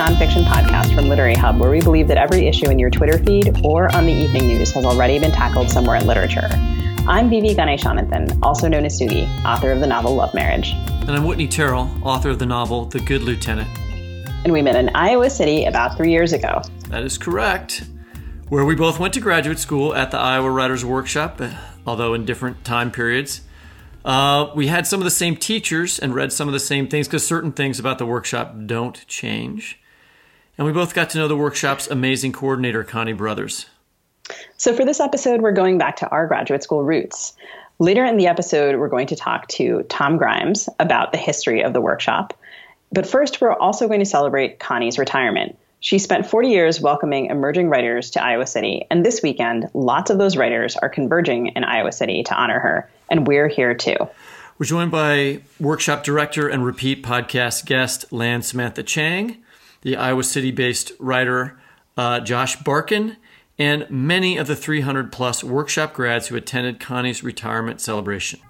nonfiction podcast from Literary Hub, where we believe that every issue in your Twitter feed or on the evening news has already been tackled somewhere in literature. I'm V.V. Ganeshananthan, also known as Sugi, author of the novel Love Marriage. And I'm Whitney Terrell, author of the novel The Good Lieutenant. And we met in Iowa City about three years ago. That is correct. Where we both went to graduate school at the Iowa Writers Workshop, although in different time periods. Uh, we had some of the same teachers and read some of the same things because certain things about the workshop don't change. And we both got to know the workshop's amazing coordinator, Connie Brothers. So, for this episode, we're going back to our graduate school roots. Later in the episode, we're going to talk to Tom Grimes about the history of the workshop. But first, we're also going to celebrate Connie's retirement. She spent 40 years welcoming emerging writers to Iowa City, and this weekend, lots of those writers are converging in Iowa City to honor her and we're here too. We're joined by workshop director and repeat podcast guest Lan Samantha Chang, the Iowa City based writer uh, Josh Barkan, and many of the 300 plus workshop grads who attended Connie's retirement celebration.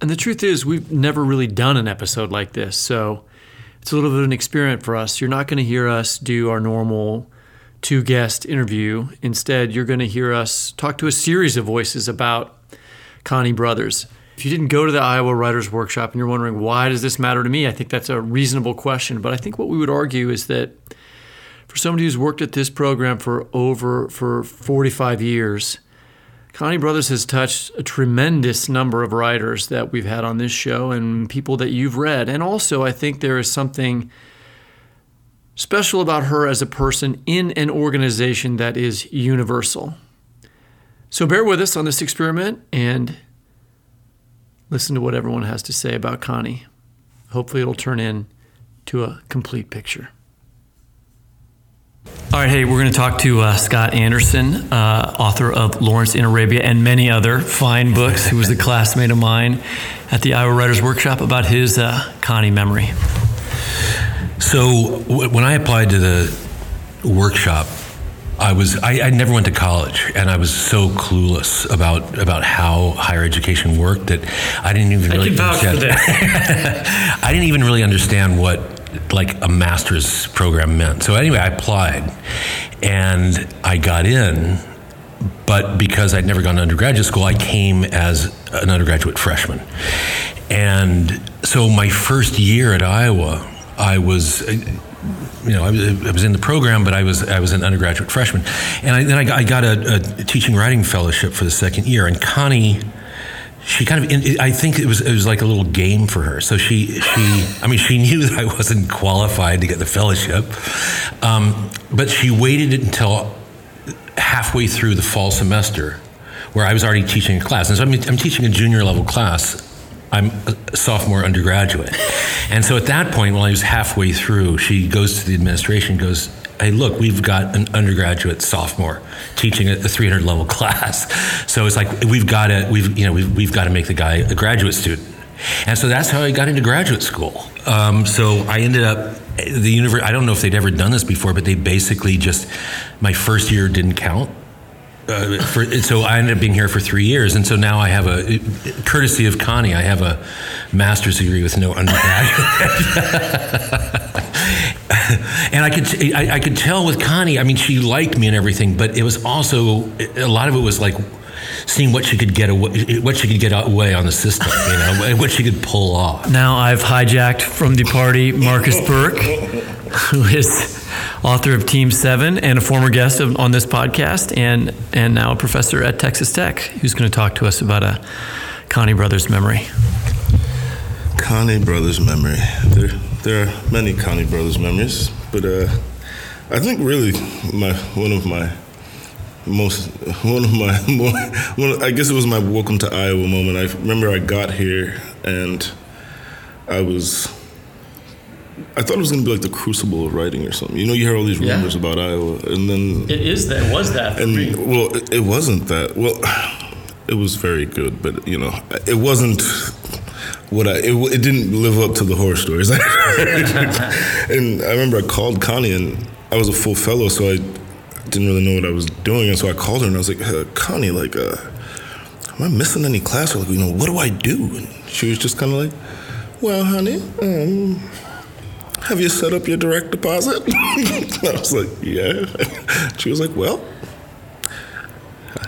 And the truth is, we've never really done an episode like this, so it's a little bit of an experiment for us. You're not going to hear us do our normal two guest interview. Instead, you're going to hear us talk to a series of voices about Connie Brothers. If you didn't go to the Iowa Writers Workshop and you're wondering why does this matter to me, I think that's a reasonable question. But I think what we would argue is that for somebody who's worked at this program for over for 45 years, Connie Brothers has touched a tremendous number of writers that we've had on this show and people that you've read. And also, I think there is something special about her as a person in an organization that is universal. So bear with us on this experiment and listen to what everyone has to say about Connie. Hopefully, it'll turn in to a complete picture. All right, hey, we're going to talk to uh, Scott Anderson, uh, author of Lawrence in Arabia and many other fine books, who was a classmate of mine at the Iowa Writers Workshop, about his uh, Connie memory. So, w- when I applied to the workshop, I was I, I, never went to college, and I was so clueless about about how higher education worked that I didn't even really understand. I didn't even really understand what like a master's program meant. So anyway, I applied, and I got in. But because I'd never gone to undergraduate school, I came as an undergraduate freshman. And so my first year at Iowa, I was you know, I was, I was, in the program, but I was I was an undergraduate freshman, and I, then I got, I got a, a, teaching writing fellowship for the second year. And Connie, she kind of I think it was it was like a little game for her. So she she I mean she knew that I wasn't qualified to get the fellowship, um, but she waited until halfway through the fall semester, where I was already teaching a class, and so I'm, I'm teaching a junior level class I'm a sophomore undergraduate. And so at that point, while I was halfway through, she goes to the administration, goes, Hey, look, we've got an undergraduate sophomore teaching a 300 level class. So it's like we've got to, we've you know, we've, we've got to make the guy a graduate student. And so that's how I got into graduate school. Um, so I ended up the university. I don't know if they'd ever done this before, but they basically just my first year didn't count uh, for, so I ended up being here for three years, and so now I have a, courtesy of Connie, I have a master's degree with no undergraduate. and I could, I, I, could tell with Connie. I mean, she liked me and everything, but it was also a lot of it was like seeing what she could get away, what she could get away on the system, you know, what she could pull off. Now I've hijacked from the party Marcus Burke, who is author of Team Seven and a former guest of, on this podcast, and and now a professor at Texas Tech, who's going to talk to us about a Connie Brothers memory. Connie Brothers memory. There, there are many Connie Brothers memories, but uh, I think really my one of my most one of my more, one, I guess it was my welcome to Iowa moment. I remember I got here and I was I thought it was going to be like the crucible of writing or something. You know, you hear all these rumors yeah. about Iowa, and then it is that. It was that? and me. well, it, it wasn't that. Well, it was very good, but you know, it wasn't what I. It, it didn't live up to the horror stories. and I remember I called Connie, and I was a full fellow, so I didn't really know what I was doing, and so I called her, and I was like, hey, Connie, like, uh, am I missing any class? Or like, you know, what do I do? And she was just kind of like, well, honey. Um, have you set up your direct deposit? I was like, yeah. She was like, well,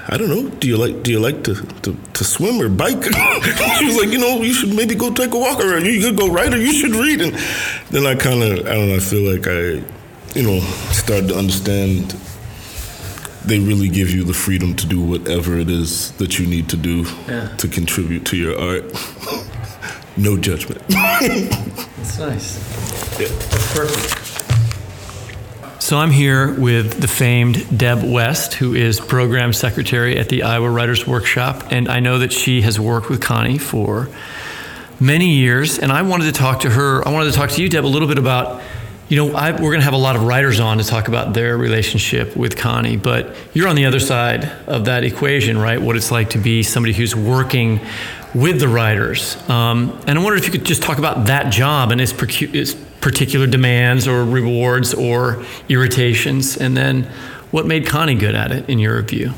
I don't know. Do you like do you like to, to, to swim or bike? she was like, you know, you should maybe go take a walk or you could go ride or you should read. And then I kind of I don't know. I feel like I, you know, started to understand. They really give you the freedom to do whatever it is that you need to do Yeah. to contribute to your art. No judgment. That's nice. Yeah. That's perfect. So I'm here with the famed Deb West, who is program secretary at the Iowa Writers Workshop, and I know that she has worked with Connie for many years. And I wanted to talk to her. I wanted to talk to you, Deb, a little bit about. You know, I, we're going to have a lot of writers on to talk about their relationship with Connie, but you're on the other side of that equation, right? What it's like to be somebody who's working with the writers. Um, and I wondered if you could just talk about that job and its, percu- its particular demands or rewards or irritations, and then what made Connie good at it in your view?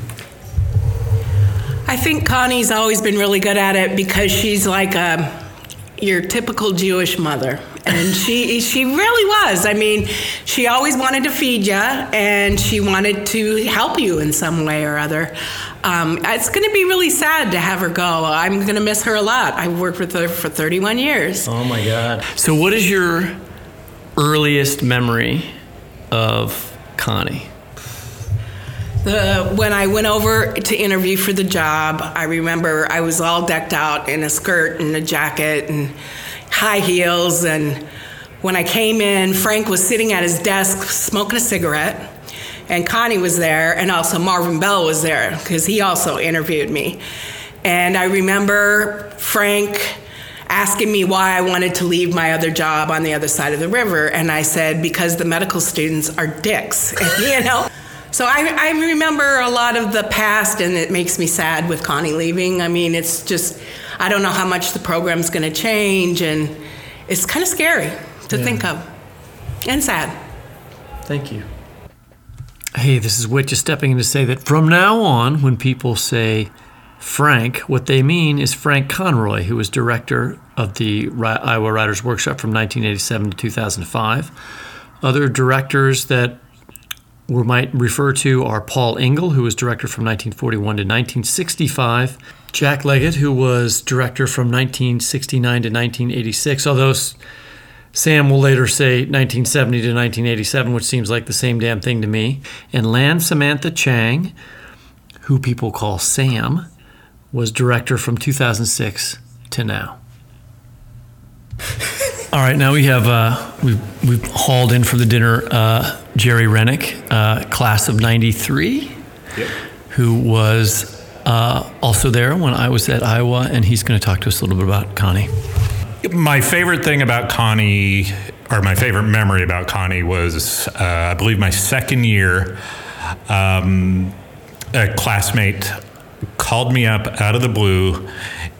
I think Connie's always been really good at it because she's like a, your typical Jewish mother. And she she really was. I mean, she always wanted to feed you, and she wanted to help you in some way or other. Um, it's going to be really sad to have her go. I'm going to miss her a lot. I worked with her for 31 years. Oh my God. So, what is your earliest memory of Connie? The, when I went over to interview for the job, I remember I was all decked out in a skirt and a jacket and high heels. And when I came in, Frank was sitting at his desk smoking a cigarette, and Connie was there, and also Marvin Bell was there because he also interviewed me. And I remember Frank asking me why I wanted to leave my other job on the other side of the river, and I said because the medical students are dicks, you know. So I, I remember a lot of the past, and it makes me sad with Connie leaving. I mean, it's just, I don't know how much the program's going to change, and it's kind of scary to Yeah. think of and sad. Thank you. Hey, this is Whit just stepping in to say that from now on, when people say Frank, what they mean is Frank Conroy, who was director of the Iowa Writers Workshop from 1987 to 2005. Other directors that we might refer to are Paul Engle, who was director from 1941 to 1965, Jack Leggett, who was director from 1969 to 1986, although Sam will later say 1970 to 1987, which seems like the same damn thing to me. And Lan Samantha Chang, who people call Sam, was director from 2006 to now. All right, now we have uh, we've we've hauled in for the dinner uh, Jerry Rennick, uh, class of '93, who was uh, also there when I was at Iowa, and he's going to talk to us a little bit about Connie. My favorite thing about Connie, or my favorite memory about Connie, was uh, I believe my second year. Um, a classmate called me up out of the blue,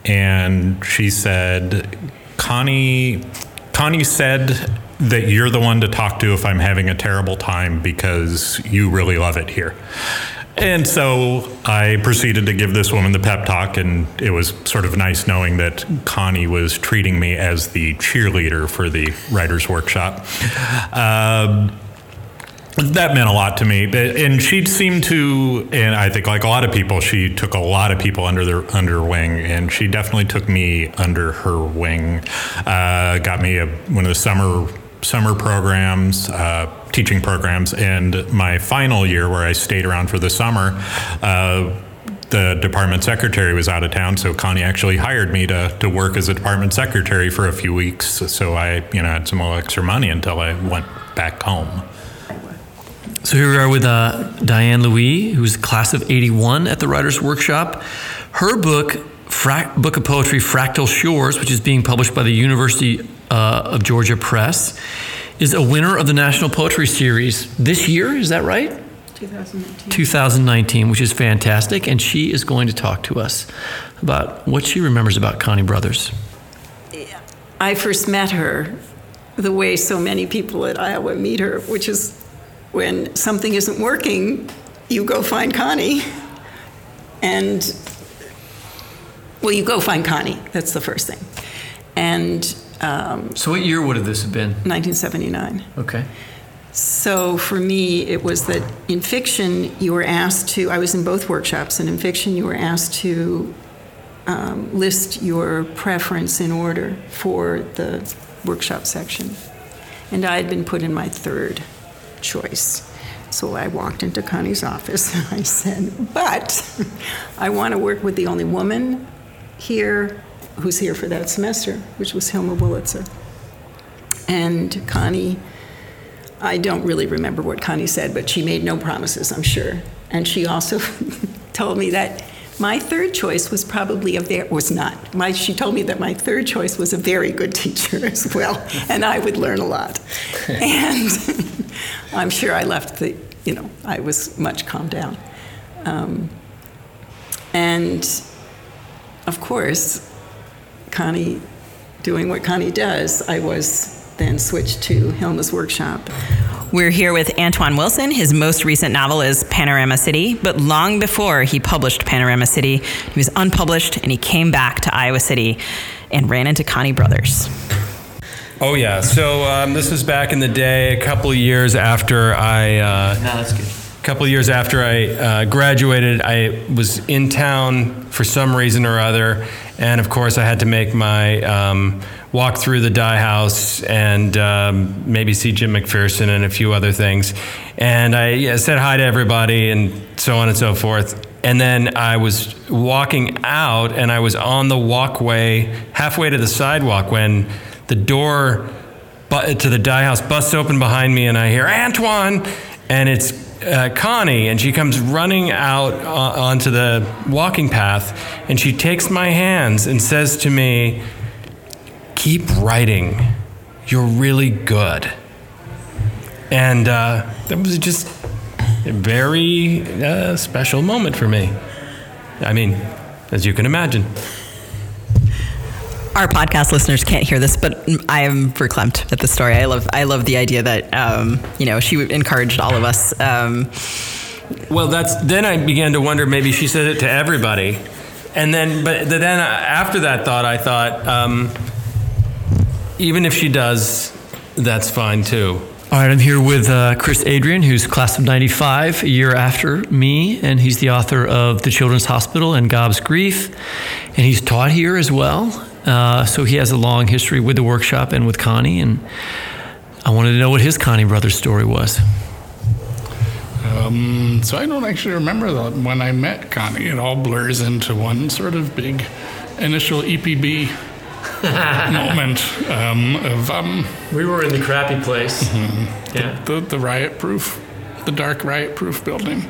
and she said, "Connie, Connie said." That you're the one to talk to if I'm having a terrible time because you really love it here. And so I proceeded to give this woman the pep talk, and it was sort of nice knowing that Connie was treating me as the cheerleader for the writer's workshop. Um, that meant a lot to me, and she seemed to, and I think like a lot of people, she took a lot of people under their under wing, and she definitely took me under her wing. Uh, got me a, one of the summer summer programs, uh, teaching programs, and my final year where I stayed around for the summer. Uh, the department secretary was out of town, so Connie actually hired me to, to work as a department secretary for a few weeks. So I, you know, had some extra money until I went back home. So here we are with uh, Diane Louie, who's class of 81 at the Writers Workshop. Her book, Fra- Book of Poetry, Fractal Shores, which is being published by the University uh, of Georgia Press, is a winner of the National Poetry Series this year. Is that right? 2019. 2019, which is fantastic. And she is going to talk to us about what she remembers about Connie Brothers. I first met her the way so many people at Iowa meet her, which is when something isn't working, you go find Connie. And, well, you go find Connie. That's the first thing. And So what year would have this have been? 1979. Okay. So for me, it was that in fiction, you were asked to, I was in both workshops, and in fiction, you were asked to um, list your preference in order for the workshop section. And I had been put in my third choice. So I walked into Connie's office and I said, But I want to work with the only woman here who's here for that semester, which was Hilma Wolitzer. And Connie I don't really remember what Connie said, but she made no promises, I'm sure. And she also told me that my third choice was probably a very, was not. My, she told me that my third choice was a very good teacher as well, and I would learn a lot. and I'm sure I left the, you know, I was much calmed down. Um, and of course, Connie, doing what Connie does, I was then switched to Hilma's workshop. We're here with Antoine Wilson. His most recent novel is Panorama City, but long before he published Panorama City, he was unpublished and he came back to Iowa City and ran into Connie Brothers. Oh yeah. So um, this was back in the day, a couple of years after I. Uh, No, that's good. a couple of years after I uh, graduated, I was in town for some reason or other, and of course I had to make my um, walk through the Dey House and um, maybe see Jim McPherson and a few other things. And I yeah, said hi to everybody and so on and so forth. And then I was walking out, and I was on the walkway, halfway to the sidewalk, when the door to the Dey House busts open behind me, and I hear Antoine, and it's uh, Connie, and she comes running out uh, onto the walking path, and she takes my hands and says to me, "Keep writing, you're really good." And uh, that was just a very uh, special moment for me. I mean, as you can imagine. Our podcast listeners can't hear this, but I am verklempt at the story. I love, I love the idea that um, you know she encouraged all of us. Um, Well, that's then I began to wonder maybe she said it to everybody, and then but then after that thought I thought um, even if she does, that's fine too. All right, I'm here with uh, Chris Adrian, who's class of 95, a year after me, and he's the author of The Children's Hospital and Gob's Grief, and he's taught here as well. Uh, so he has a long history with the workshop and with Connie, and I wanted to know what his Connie Brothers story was. Um, so I don't actually remember the, when I met Connie. It all blurs into one sort of big initial EPB moment um, of um, We were in the crappy place. Yeah. the, the riot proof, the dark riot proof building.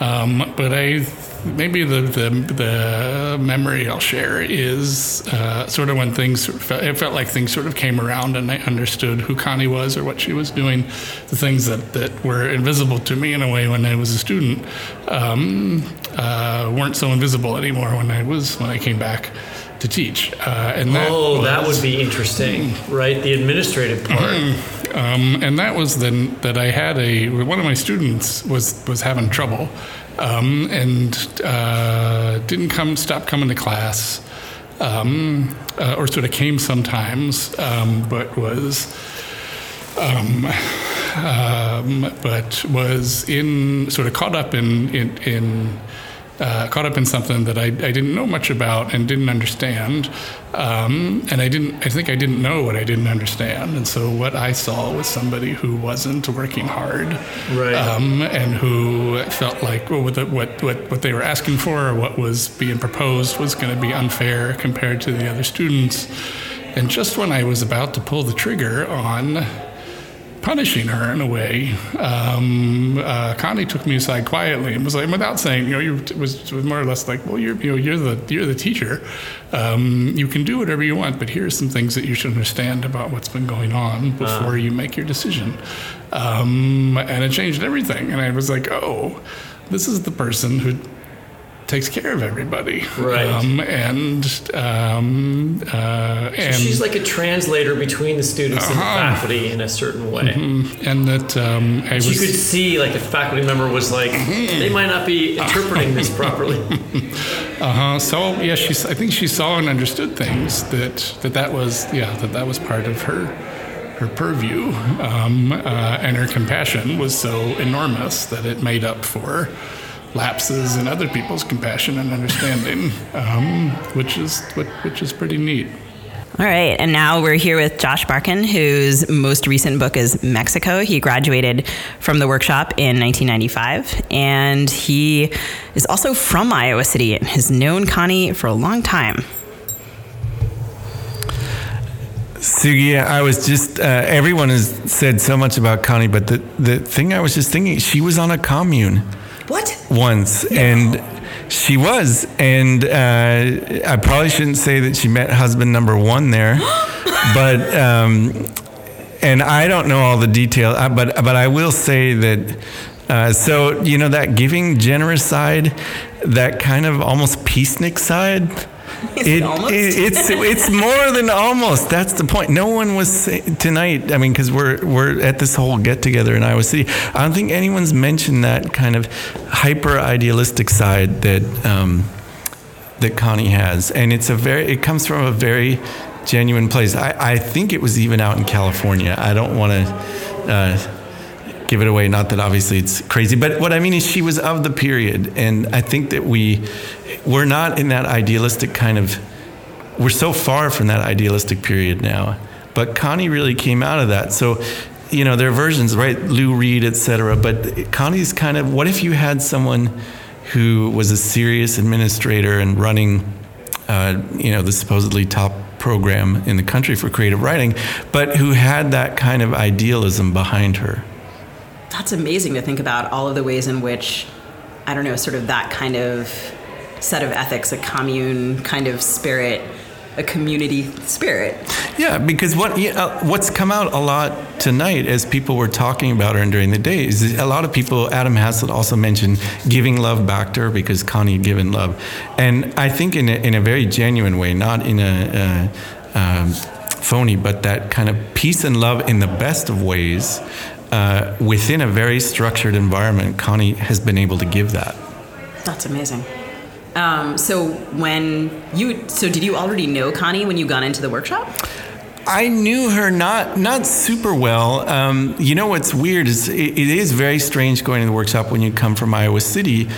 Um, but I maybe the, the the memory I'll share is uh, sort of when things it felt like things sort of came around and I understood who Connie was or what she was doing, the things that, that were invisible to me in a way when I was a student um, uh, weren't so invisible anymore when I was when I came back to teach. Uh, and that Oh, that would be interesting, right? The administrative part. um, and that was then that I had a one of my students was was having trouble, um, and uh, didn't come stop coming to class, um, uh, or sort of came sometimes, um, but was. Um, um, but was in sort of caught up in in, in uh, caught up in something that I, I didn't know much about and didn't understand, um, and I didn't. I think I didn't know what I didn't understand, and so what I saw was somebody who wasn't working hard, Right. um, and who felt like well, what, the, what what what they were asking for or what was being proposed was going to be unfair compared to the other students, and just when I was about to pull the trigger on punishing her in a way. Um, uh, Connie took me aside quietly and was like, without saying, you know, you was, was more or less like, well, you're, you know, you're the you're the teacher. Um, you can do whatever you want, but here's some things that you should understand about what's been going on before you make your decision. Um, and it changed everything. And I was like, oh, this is the person who takes care of everybody. Right. Um, and um, uh, and She's like a translator between the students and the Uh-huh. faculty in a certain way. and that um, I You could see, like, a faculty member was like, they might not be interpreting this properly. Uh-huh. So yeah, she. I think she saw and understood things that that that was yeah that that was part of her her purview, um, uh, and her compassion was so enormous that it made up for lapses in other people's compassion and understanding, um, which is which is pretty neat. All right, and now we're here with Josh Barkan, whose most recent book is Mexico. He graduated from the workshop in 1995, and he is also from Iowa City and has known Connie for a long time. Sugi, I was just, uh, everyone has said so much about Connie, but the, the thing I was just thinking, she was on a commune What? once, and she was. And uh, I probably shouldn't say that she met husband number one there, but, um, and I don't know all the detail, uh, but, but I will say that. Uh, so you know that giving, generous side, that kind of almost peacenik side. it almost? it's it's more than almost. That's the point. No one was say, tonight. I mean, because we're we're at this whole get together in Iowa City. I don't think anyone's mentioned that kind of hyper idealistic side that um, that Connie has, and it's a very. It comes from a very genuine place. I, I think it was even out in California. I don't want to. Uh, give it away. Not that obviously it's crazy, but what I mean is she was of the period, and I think that we we're not in that idealistic kind of. We're so far from that idealistic period now, but Connie really came out of that. So, you know, there are versions, right? Lou Reed, etc. But Connie's kind of. What if you had someone who was a serious administrator and running, uh, you know, the supposedly top program in the country for creative writing, but who had that kind of idealism behind her? That's amazing to think about all of the ways in which, I don't know, sort of that kind of set of ethics, a commune kind of spirit, a community spirit. Yeah, because what you know, what's come out a lot tonight, as people were talking about her and during the day, is a lot of people. Adam Haslett also mentioned giving love back to her because Connie had given love, and I think in a, in a very genuine way, not in a. Uh, um, phony, but that kind of peace and love in the best of ways uh, within a very structured environment. Connie has been able to give that. That's amazing. Um, so when you so did you already know Connie when you got into the workshop? I knew her not not super well. Um, you know what's weird is it, it is very strange going to the workshop when you come from Iowa City.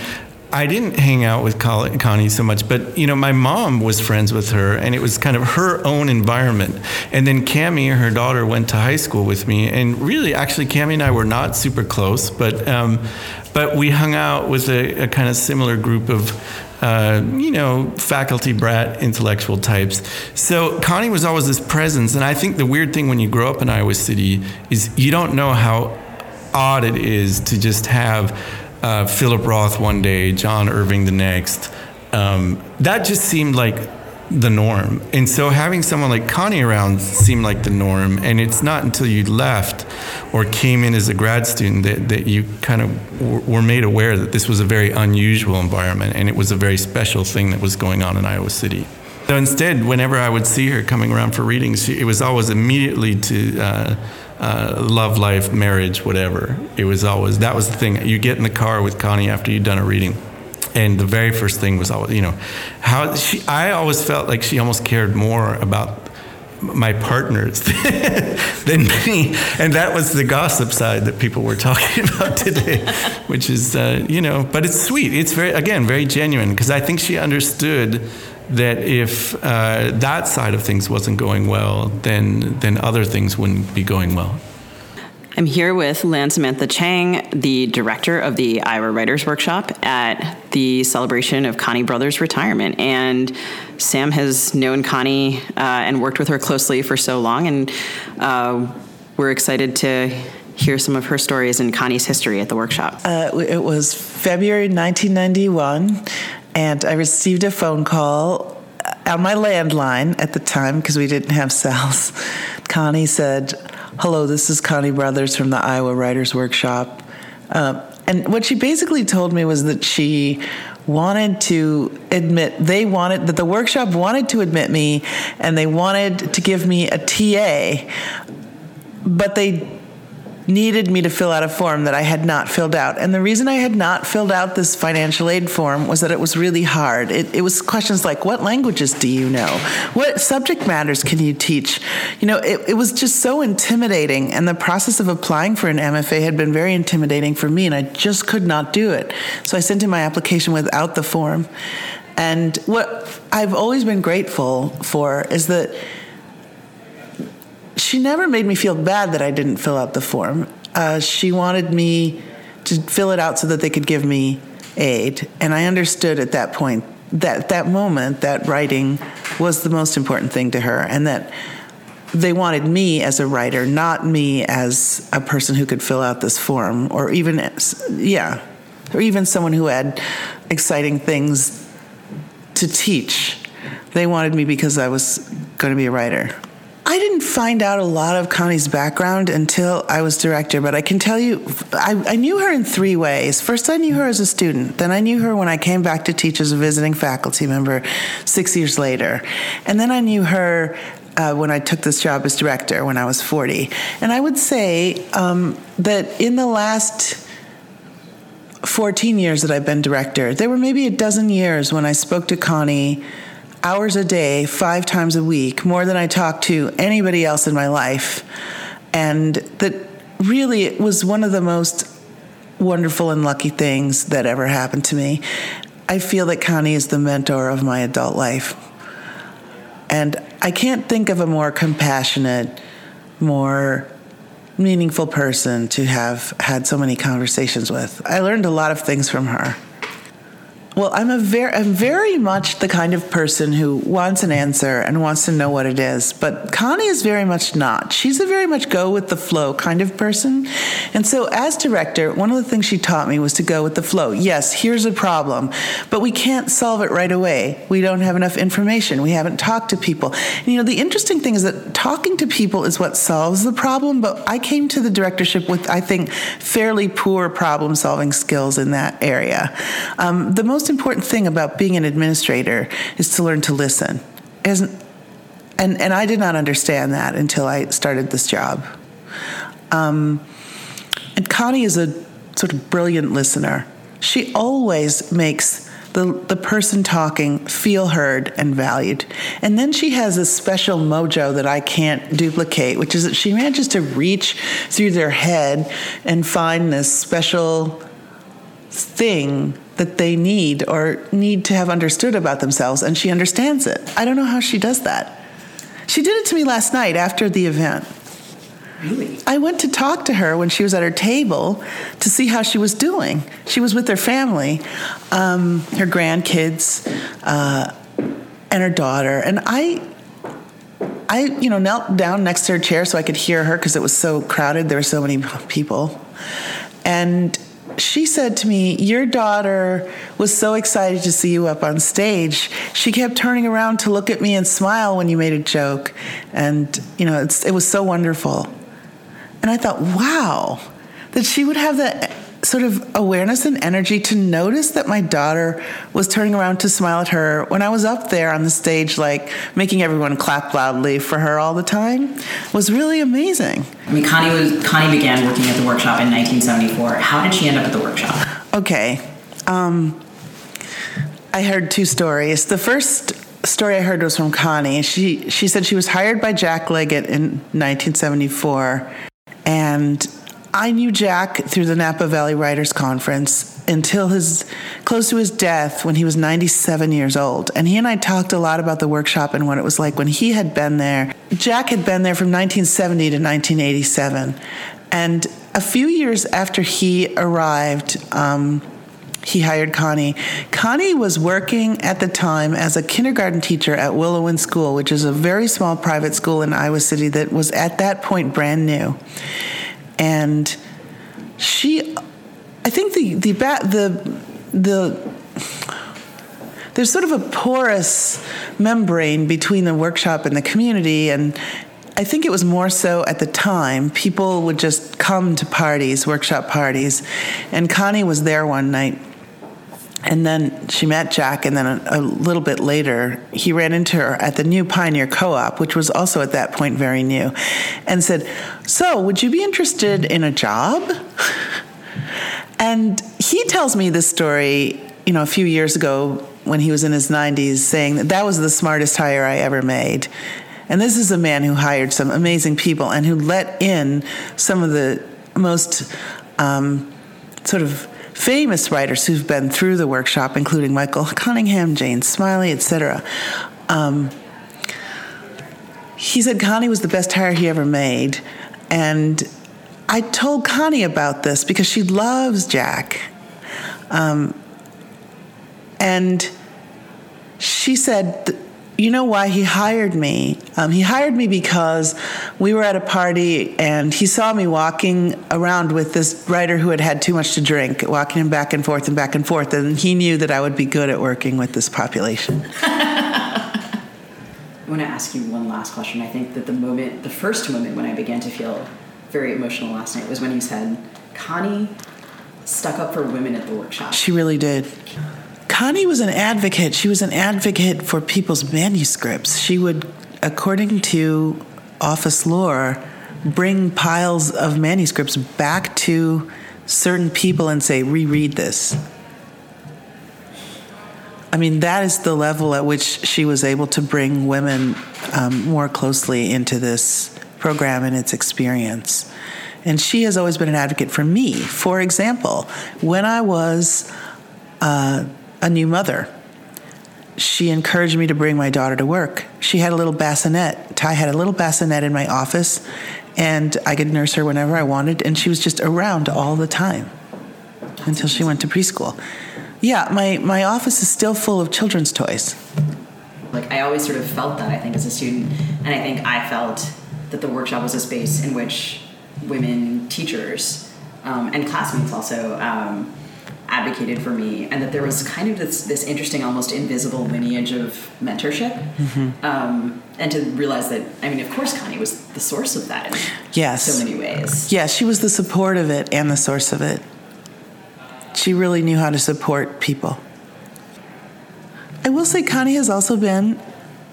I didn't hang out with Connie so much, but you know my mom was friends with her, and it was kind of her own environment. And then Cami, her daughter, went to high school with me, and really, actually, Cami and I were not super close, but um, but we hung out with a, a kind of similar group of uh, you know, faculty brat intellectual types. So Connie was always this presence. And I think the weird thing when you grow up in Iowa City is you don't know how odd it is to just have uh, Philip Roth one day, John Irving the next. Um, that just seemed like the norm. And so having someone like Connie around seemed like the norm. And it's not until you left or came in as a grad student that, that you kind of were made aware that this was a very unusual environment and it was a very special thing that was going on in Iowa City. So instead, whenever I would see her coming around for readings, she, it was always immediately to uh, uh, love life, marriage, whatever. It was always, that was the thing. You get in the car with Connie after you'd done a reading and the very first thing was always, you know, how she. I always felt like she almost cared more about my partners than me, and that was the gossip side that people were talking about today, which is, uh, you know, but it's sweet. It's very, again, very genuine because I think she understood that if uh, that side of things wasn't going well, then then other things wouldn't be going well. I'm here with Lan Samantha Chang, the director of the Iowa Writers Workshop at the celebration of Connie Brothers' retirement. And Sam has known Connie uh, and worked with her closely for so long, and uh, we're excited to hear some of her stories and Connie's history at the workshop. Uh, it was February 1991, and I received a phone call on my landline at the time because we didn't have cells. Connie said, Hello, this is Connie Brothers from the Iowa Writers Workshop. Uh, and what she basically told me was that she wanted to admit they wanted that the workshop wanted to admit me and they wanted to give me a TA but they needed me to fill out a form that I had not filled out. And the reason I had not filled out this financial aid form was that it was really hard. It, it, was questions like, what languages do you know? What subject matters can you teach? You know, it, it was just so intimidating. And the process of applying for an MFA had been very intimidating for me, and I just could not do it. So I sent in my application without the form. And what I've always been grateful for is that she never made me feel bad that I didn't fill out the form. Uh, she wanted me to fill it out so that they could give me aid. And I understood at that point that that moment, that writing was the most important thing to her, and that they wanted me as a writer, not me as a person who could fill out this form, or even, yeah, or even someone who had exciting things to teach. They wanted me because I was going to be a writer. I didn't find out a lot of Connie's background until I was director, but I can tell you, I, I, knew her in three ways. First, I knew her as a student. Then, I knew her when I came back to teach as a visiting faculty member six years later. And then, I knew her uh, when I took this job as director when I was 40. And I would say um, that in the last 14 years that I've been director, there were maybe a dozen years when I spoke to Connie hours a day, five times a week, more than I talked to anybody else in my life. And that really it was one of the most wonderful and lucky things that ever happened to me. I feel that Connie is the mentor of my adult life. And I can't think of a more compassionate, more meaningful person to have had so many conversations with. I learned a lot of things from her. Well, I'm a very, I'm very much the kind of person who wants an answer and wants to know what it is. But Connie is very much not. She's a very much go with the flow kind of person. And so, as director, one of the things she taught me was to go with the flow. Yes, here's a problem, but we can't solve it right away. We don't have enough information. We haven't talked to people. And, you know, the interesting thing is that talking to people is what solves the problem. But I came to the directorship with, I think, fairly poor problem solving skills in that area. Um, the most most important thing about being an administrator is to learn to listen. Isn't, and, and I did not understand that until I started this job. Um, and Connie is a sort of brilliant listener. She always makes the, the person talking feel heard and valued. And then she has a special mojo that I can't duplicate, which is that she manages to reach through their head and find this special thing that they need or need to have understood about themselves, and she understands it. I don't know how she does that. She did it to me last night after the event. Really? I went to talk to her when she was at her table to see how she was doing. She was with her family, um, her grandkids, uh, and her daughter. And I, I, you know, knelt down next to her chair so I could hear her because it was so crowded. There were so many people, and she said to me, Your daughter was so excited to see you up on stage. She kept turning around to look at me and smile when you made a joke. And, you know, it was so wonderful. And I thought, wow, that she would have that sort of awareness and energy to notice that my daughter was turning around to smile at her when I was up there on the stage, like making everyone clap loudly for her all the time, was really amazing. I mean, Connie was Connie began working at the workshop in 1974. How did she end up at the workshop? Okay, um, I heard two stories. The first story I heard was from Connie. She she said she was hired by Jack Leggett in 1974, and I knew Jack through the Napa Valley Writers Conference until his close to his death when he was 97 years old. And he and I talked a lot about the workshop and what it was like when he had been there. Jack had been there from 1970 to 1987. And a few years after he arrived, um, he hired Connie. Connie was working at the time as a kindergarten teacher at Willow Wind School, which is a very small private school in Iowa City that was at that point brand new and she I think the the the the there's sort of a porous membrane between the workshop and the community and I think it was more so at the time. People would just come to parties, workshop parties, and Connie was there one night. And then she met Jack, and then a, a, little bit later, he ran into her at the new Pioneer Co op, which was also at that point very new, and said, So, would you be interested in a job? And he tells me this story, you know, a few years ago when he was in his 90s, saying that that was the smartest hire I ever made. And this is a man who hired some amazing people and who let in some of the most um, sort of famous writers who've been through the workshop, including Michael Cunningham, Jane Smiley, etc. Um, he said Connie was the best hire he ever made, and I told Connie about this because she loves Jack, um, and she said you know why he hired me? Um, he hired me because we were at a party and he saw me walking around with this writer who had had too much to drink, walking him back and forth and back and forth, and he knew that I would be good at working with this population. I want to ask you one last question. I think that the moment, the first moment when I began to feel very emotional last night was when you said, Connie stuck up for women at the workshop. She really did. Connie was an advocate. She was an advocate for people's manuscripts. She would, according to office lore, bring piles of manuscripts back to certain people and say, reread this. I mean, that is the level at which she was able to bring women um, more closely into this program and its experience. And she has always been an advocate for me. For example, when I was uh, a new mother. She encouraged me to bring my daughter to work. She had a little bassinet. Ty had a little bassinet in my office, and I could nurse her whenever I wanted, and she was just around all the time until she went to preschool. Yeah, my, my office is still full of children's toys. Like, I always sort of felt that, I think, as a student, and I think I felt that the workshop was a space in which women teachers um, and classmates also um, advocated for me, and that there was kind of this, this interesting, almost invisible lineage of mentorship. Mm-hmm. Um, and to realize that, I mean, of course, Connie was the source of that in yes. so many ways. Yeah, she was the support of it and the source of it. She really knew how to support people. I will say, Connie has also been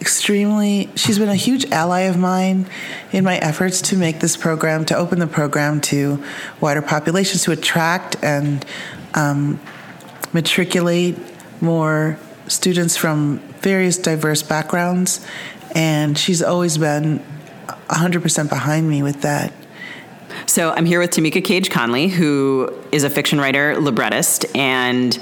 extremely she's been a huge ally of mine in my efforts to make this program to open the program to wider populations to attract and um, matriculate more students from various diverse backgrounds, and she's always been 100% behind me with that. So I'm here with Tameka Cage Conley, who is a fiction writer, librettist, and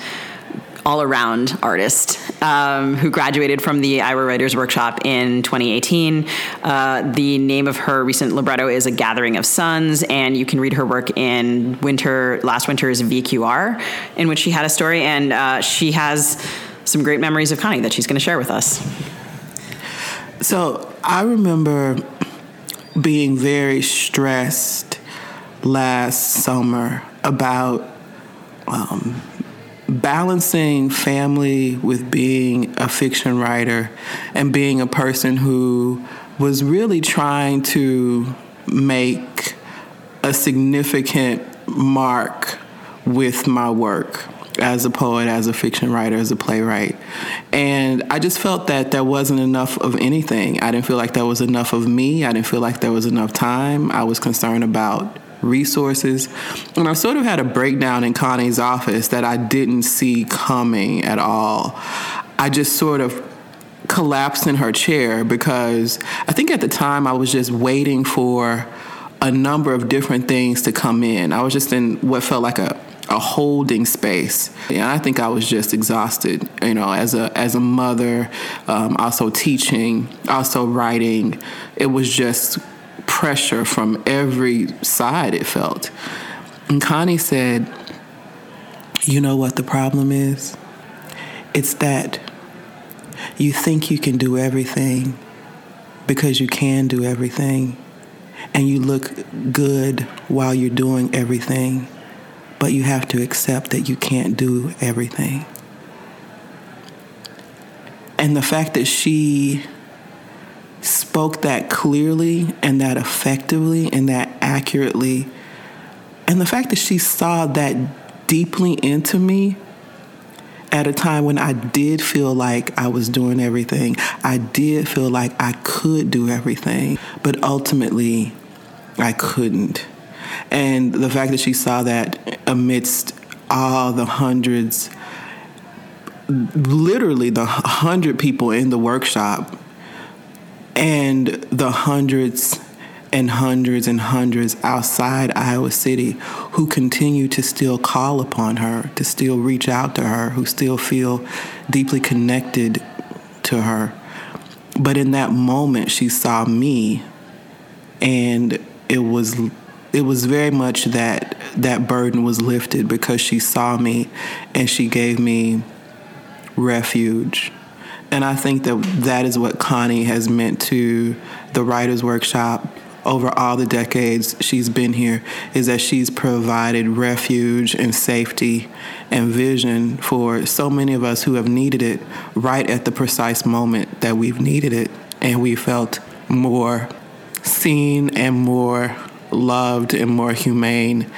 all around artist um, who graduated from the Iowa Writers Workshop in 2018. Uh, the name of her recent libretto is A Gathering of Suns, and you can read her work in winter last winter's VQR, in which she had a story, and uh, she has some great memories of Connie that she's going to share with us. So I remember being very stressed last summer about um, balancing family with being a fiction writer and being a person who was really trying to make a significant mark with my work as a poet, as a fiction writer, as a playwright. And I just felt that there wasn't enough of anything. I didn't feel like there was enough of me. I didn't feel like there was enough time. I was concerned about resources. And I sort of had a breakdown in Connie's office that I didn't see coming at all. I just sort of collapsed in her chair because I think at the time I was just waiting for a number of different things to come in. I was just in what felt like a a holding space. And I think I was just exhausted, you know, as a as a mother, um, also teaching, also writing. It was just pressure from every side, it felt. And Connie said, You know what the problem is? It's that you think you can do everything because you can do everything, and you look good while you're doing everything, but you have to accept that you can't do everything. And the fact that she spoke that clearly and that effectively and that accurately. And the fact that she saw that deeply into me at a time when I did feel like I was doing everything. I did feel like I could do everything, but ultimately I couldn't. And the fact that she saw that amidst all the hundreds, literally the hundred people in the workshop, and the hundreds and hundreds and hundreds outside Iowa City who continue to still call upon her, to still reach out to her, who still feel deeply connected to her. But in that moment, she saw me, and it was it was very much that that burden was lifted because she saw me and she gave me refuge. And I think that that is what Connie has meant to the Writers Workshop over all the decades she's been here is that she's provided refuge and safety and vision for so many of us who have needed it right at the precise moment that we've needed it and we felt more seen and more loved and more humane.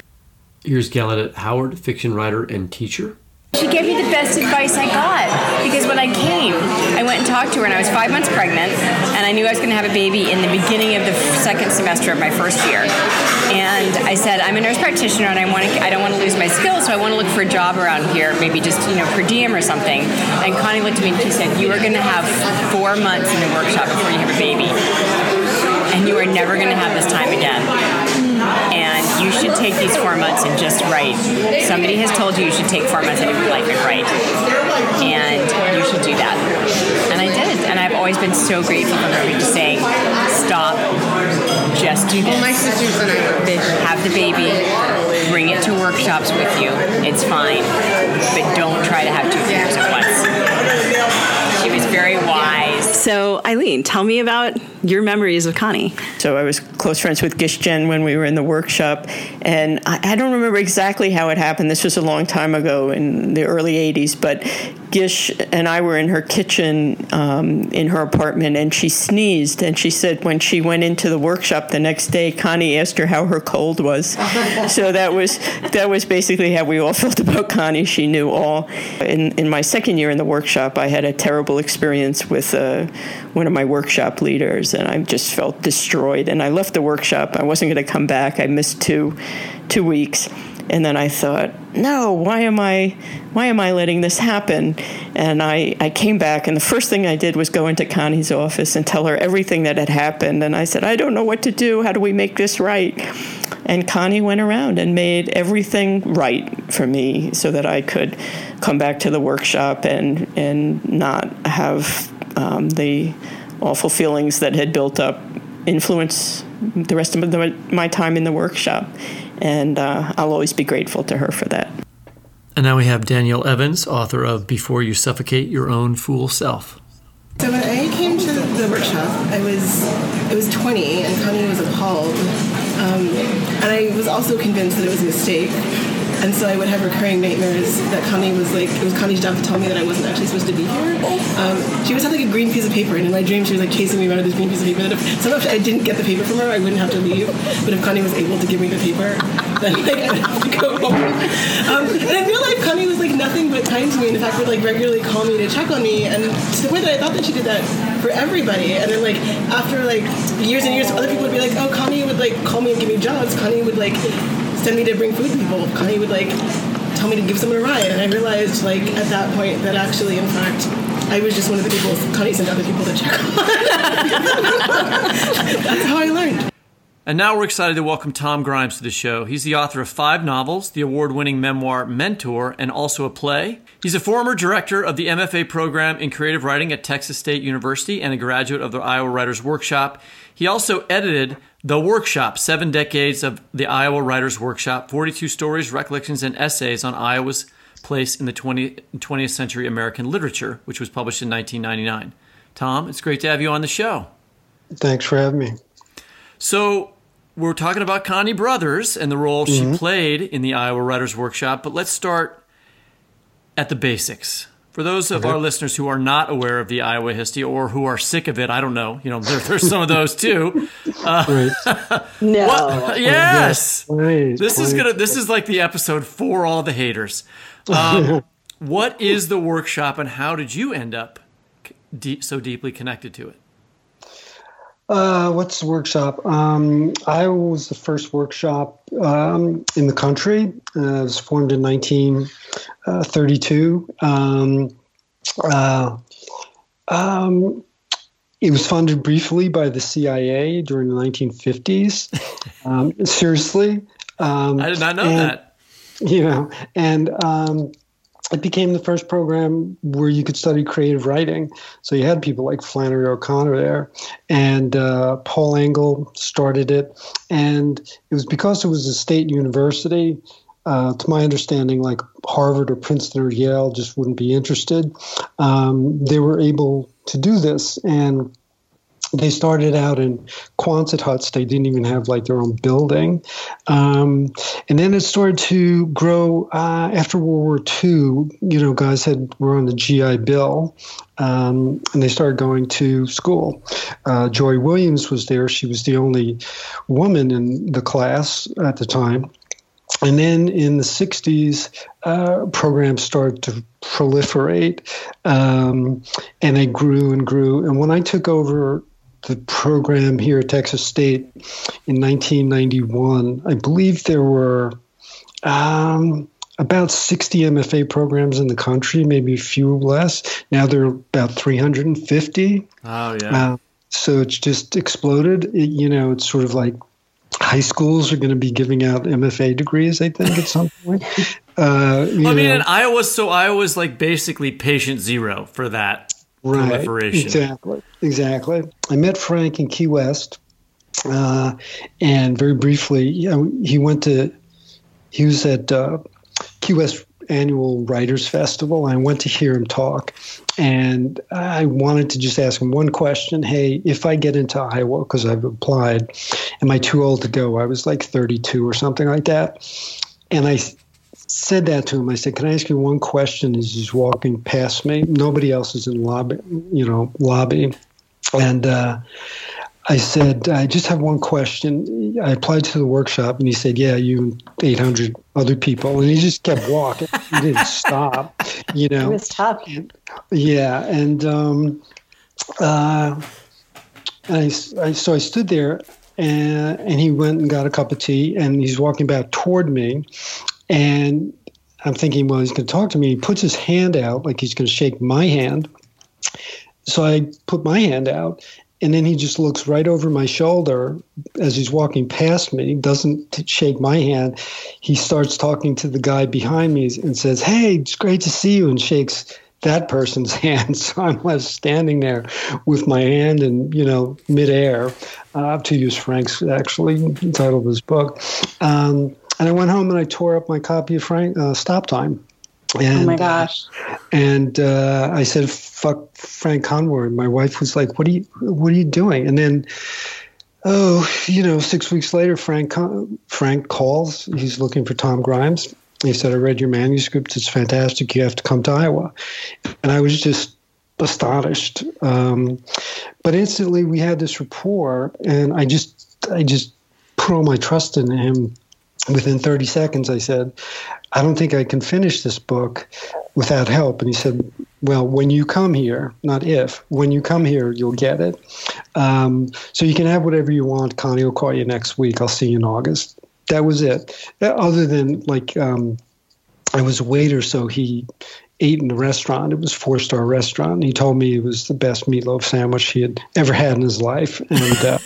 Here's Gallaudet Howard, fiction writer and teacher. She gave me the best advice I got because when I came, I went and talked to her and I was five months pregnant and I knew I was going to have a baby in the beginning of the second semester of my first year. And I said, I'm a nurse practitioner and I want to, I don't want to lose my skills, so I want to look for a job around here, maybe just, you know, per diem or something. And Connie looked at me and she said, you are going to have four months in the workshop before you have a baby. And you are never going to have this time again and you should take these four months and just write. Somebody has told you you should take four months out of your life and write, and you should do that. And I did, and I've always been so grateful for her just saying, "Stop, just do this." my sisters and I have the baby, bring it to workshops with you. It's fine, but don't try to have two fingers at once. She was very wise. So, Eileen, tell me about your memories of Connie. So I was close friends with Gish Jen when we were in the workshop, and I, I, don't remember exactly how it happened. This was a long time ago in the early '80s, but Gish and I were in her kitchen um, in her apartment, and she sneezed, and she said when she went into the workshop the next day, Connie asked her how her cold was. so that was that was basically how we all felt about Connie. She knew all. In in my second year in the workshop, I had a terrible experience with uh, one of my workshop leaders and I just felt destroyed. And I left the workshop. I wasn't going to come back. I missed two two weeks. And then I thought, no, why am I why am I letting this happen? And I, I came back and the first thing I did was go into Connie's office and tell her everything that had happened. And I said, I don't know what to do. How do we make this right? And Connie went around and made everything right for me so that I could come back to the workshop and and not have um, the awful feelings that had built up influence the rest of the, my time in the workshop. And uh, I'll always be grateful to her for that. And now we have Danielle Evans, author of Before You Suffocate Your Own Fool Self. So when I came to the workshop, I was I was 20, and Connie was appalled, um, and I was also convinced that it was a mistake. And so I would have recurring nightmares that Connie was like, it was Connie's job to tell me that I wasn't actually supposed to be here. Um, she always had like a green piece of paper, and in my dream she was like chasing me around with this green piece of paper. That if somehow I didn't get the paper from her, I wouldn't have to leave. But if Connie was able to give me the paper, then like I would have to go home. Um, and in real life, Connie was like nothing but kind to me. And in fact, would like regularly call me to check on me, and to the point that I thought that she did that for everybody. And then like after like years and years, other people would be like, oh, Connie would like call me and give me jobs. Connie would like send me to bring food to people. Connie would like tell me to give someone a ride, and I realized like at that point that actually, in fact, I was just one of the people Connie sent other people to check on. That's how I learned. And now we're excited to welcome Tom Grimes to the show. He's the author of five novels, the award winning memoir Mentor, and also a play. He's a former director of the MFA program in creative writing at Texas State University and a graduate of the Iowa Writers Workshop. He also edited The Workshop Seven Decades of the Iowa Writers Workshop 42 Stories, Recollections, and Essays on Iowa's Place in the 20, 20th Century American Literature, which was published in 1999. Tom, it's great to have you on the show. Thanks for having me. So, we're talking about Connie Brothers and the role mm-hmm. she played in the Iowa Writers Workshop, but let's start at the basics. For those of okay. our listeners who are not aware of the Iowa history or who are sick of it, I don't know. You know, there, there's some of those too. Uh, no. What? Yes. Please, this please. is gonna. This is like the episode for all the haters. Um, What is the workshop, and how did you end up deep, so deeply connected to it? Uh, what's the workshop? Um, I was the first workshop um, in the country. Uh, it was formed in 1932. Uh, um, uh, um, it was funded briefly by the CIA during the 1950s. Um, seriously. Um, I did not know and, that. You know, and it became the first program where you could study creative writing. So you had people like Flannery O'Connor there, and uh, Paul Engle started it. And it was because it was a state university. Uh, to my understanding, like Harvard or Princeton or Yale just wouldn't be interested. Um, they were able to do this, and they started out in Quonset huts. They didn't even have like their own building. Um, and then it started to grow uh, after World War II. You know, guys had were on the GI Bill, um, and they started going to school. Uh, Joy Williams was there. She was the only woman in the class at the time. And then in the 60s, uh, programs started to proliferate um, and they grew and grew. And when I took over the program here at Texas State in 1991, I believe there were um, about 60 MFA programs in the country, maybe a few less. Now there are about 350. Oh, yeah. Uh, so it's just exploded. It, you know, it's sort of like high schools are going to be giving out MFA degrees, I think, at some point. Uh, I mean, in Iowa, so Iowa's like basically patient zero for that right, proliferation. Exactly, exactly. I met Frank in Key West, uh, and very briefly, you know, he went to he was at uh, Key West annual writers festival. I went to hear him talk and i wanted to just ask him one question. Hey if i get into iowa because i've applied am i too old to go? I was like 32 or something like that. And i said that to him. I said, "Can I ask you one question?" As he's walking past me, nobody else is in lobby, you know, lobby, and uh, I said, "I just have one question." I applied to the workshop, and he said, "Yeah, you and 800 other people," and he just kept walking. he didn't stop, you know. It was tough. Yeah, and um, uh, I, I so I stood there and, and he went and got a cup of tea and he's walking back toward me and I'm thinking, well, he's going to talk to me. He puts his hand out like he's going to shake my hand. So I put my hand out, and then he just looks right over my shoulder as he's walking past me, doesn't shake my hand. He starts talking to the guy behind me and says, Hey, it's great to see you, and shakes that person's hand. So I'm left standing there with my hand in, you know, midair, uh, I have to use Frank's actually title of his book. Um, and I went home and I tore up my copy of Frank uh, Stop Time. And, oh my gosh! And uh, I said, "Fuck Frank Conroy." My wife was like, "What are you? What are you doing?" And then, oh, you know, six weeks later, Frank Frank calls. He's looking for Tom Grimes. He said, "I read your manuscript. It's fantastic. You have to come to Iowa." And I was just astonished. Um, but instantly, we had this rapport, and I just, I just put all my trust in him within 30 seconds, I said, I don't think I can finish this book without help. And he said, Well, when you come here, not if, when you come here, you'll get it. Um, so you can have whatever you want. Connie will call you next week. I'll see you in August. That was it. Other than like, um, I was a waiter, so he ate in the restaurant. It was four star restaurant. He told me it was the best meatloaf sandwich he had ever had in his life. And uh,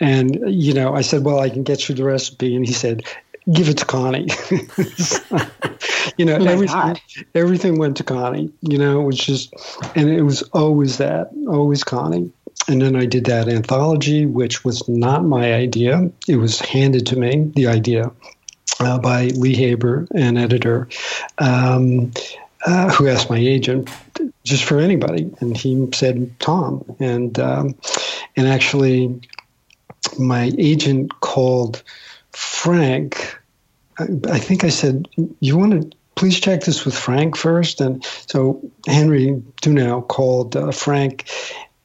and, you know, I said, well, I can get you the recipe. And he said, give it to Connie. you know, oh everything, everything went to Connie, you know, it was just, and it was always that, always Connie. And then I did that anthology, which was not my idea. It was handed to me, the idea, uh, by Lee Haber, an editor, um, uh, who asked my agent just for anybody, and he said Tom, and um, and actually my agent called Frank. I, I think I said, "You want to please check this with Frank first. And so Henry Dunow called uh, Frank,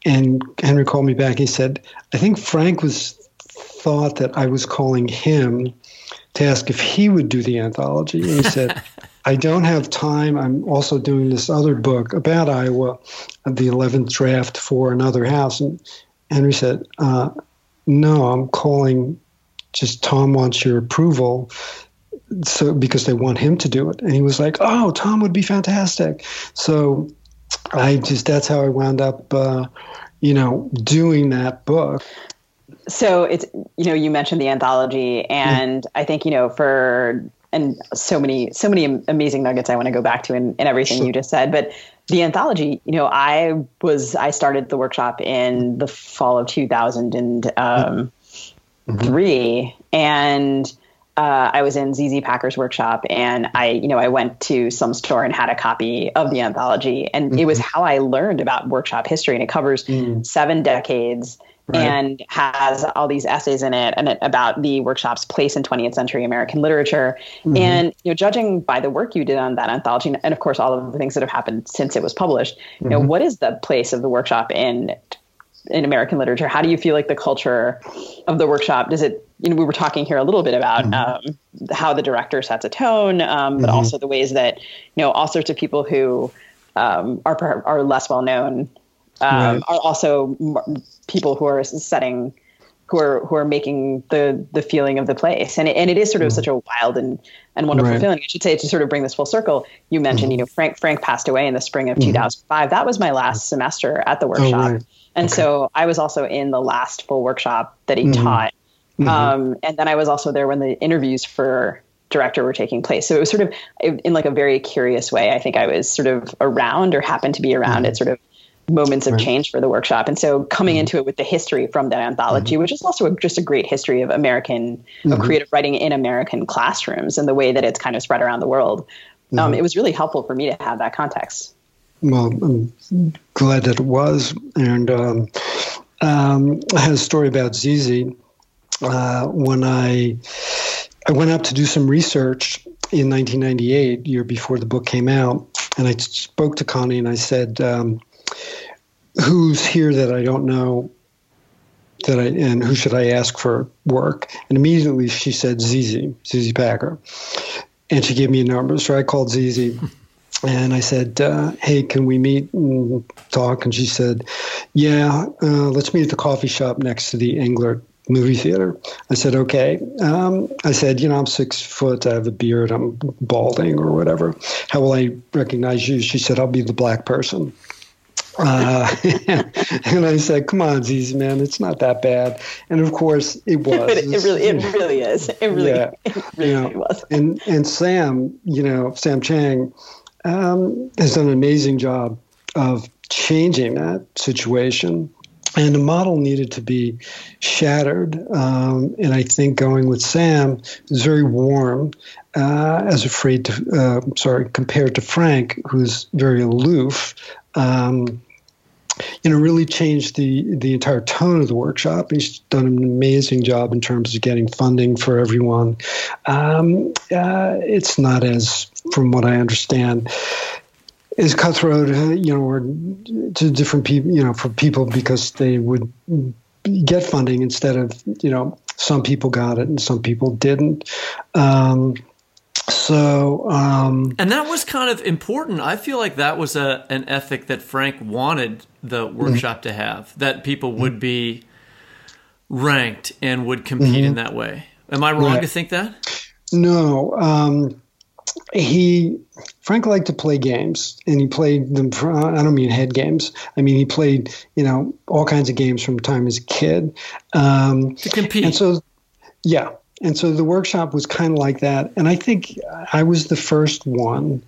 and Henry called me back. He said, "I think Frank was thought that I was calling him to ask if he would do the anthology." And he said. I don't have time. I'm also doing this other book about Iowa, the 11th draft for another house. And Henry said, uh, No, I'm calling, just Tom wants your approval. So, because they want him to do it. And he was like, Oh, Tom would be fantastic. So, I just, that's how I wound up, uh, you know, doing that book. So it's you know you mentioned the anthology, and I think you know for and so many so many amazing nuggets I want to go back to in, in everything sure. you just said. But the anthology, you know, I was I started the workshop in the fall of 2003, and um, mm-hmm. and uh, I was in ZZ Packer's workshop, and I, you know, I went to some store and had a copy of the anthology, and mm-hmm. it was mm-hmm. how I learned about workshop history, and it covers mm. seven decades Right. and has all these essays in it and it, about the workshop's place in 20th century American literature. Mm-hmm. And you know, judging by the work you did on that anthology, and of course all of the things that have happened since it was published, you mm-hmm. know, what is the place of the workshop in in American literature? How do you feel like the culture of the workshop does it? You know, we were talking here a little bit about mm-hmm. um, how the director sets a tone, um, but mm-hmm. also the ways that you know all sorts of people who um, are are less well known um, right. are also people who are setting who are who are making the the feeling of the place and it, and it is sort of mm. such a wild and and wonderful right. feeling i should say to sort of bring this full circle you mentioned mm. you know frank frank passed away in the spring of mm. 2005 that was my last semester at the oh, workshop oh, right. and okay. so i was also in the last full workshop that he mm-hmm. taught mm-hmm. Um, and then i was also there when the interviews for director were taking place so it was sort of in like a very curious way i think i was sort of around or happened to be around it sort of moments of right. change for the workshop. And so coming mm-hmm. into it with the history from that anthology, mm-hmm. which is also a, just a great history of American, mm-hmm. of creative writing in American classrooms and the way that it's kind of spread around the world. Um, mm-hmm. it was really helpful for me to have that context. Well, I'm glad that it was. And um, um, I had a story about ZZ uh, when I I went up to do some research in 1998, year before the book came out, and I spoke to Connie and I said, um, who's here that I don't know that I and who should I ask for work? And immediately she said ZZ, ZZ Packer. And she gave me a number. So I called ZZ and I said, uh, Hey, can we meet and talk? And she said, Yeah, uh, let's meet at the coffee shop next to the Englert movie theater. I said, Okay. Um, I said, You know, I'm six foot, I have a beard, I'm balding or whatever. How will I recognize you? She said, I'll be the black person. Uh, and I said, "Come on, ZZ man, it's not that bad." And of course, it was. it, it, really, it really is. It really, yeah, it really, you know, was. And and Sam, you know, Sam Chang, um, has done an amazing job of changing that situation. And the model needed to be shattered. Um, and I think going with Sam is very warm, uh, as afraid to, uh, sorry, compared to Frank, who's very aloof. Um, you know, really changed the the entire tone of the workshop. He's done an amazing job in terms of getting funding for everyone. Um, uh, it's not as, from what I understand, as cutthroat, uh, you know, or to different people, you know, for people because they would get funding instead of, you know, some people got it and some people didn't. Um, so, um, and that was kind of important. I feel like that was a an ethic that Frank wanted the workshop mm-hmm. to have. That people would be ranked and would compete mm-hmm. in that way. Am I wrong right. to think that? No. Um, he Frank liked to play games, and he played them. I don't mean head games. I mean he played, you know, all kinds of games from time as a kid. Um, to compete. And so, yeah, and so the workshop was kind of like that. And I think I was the first one,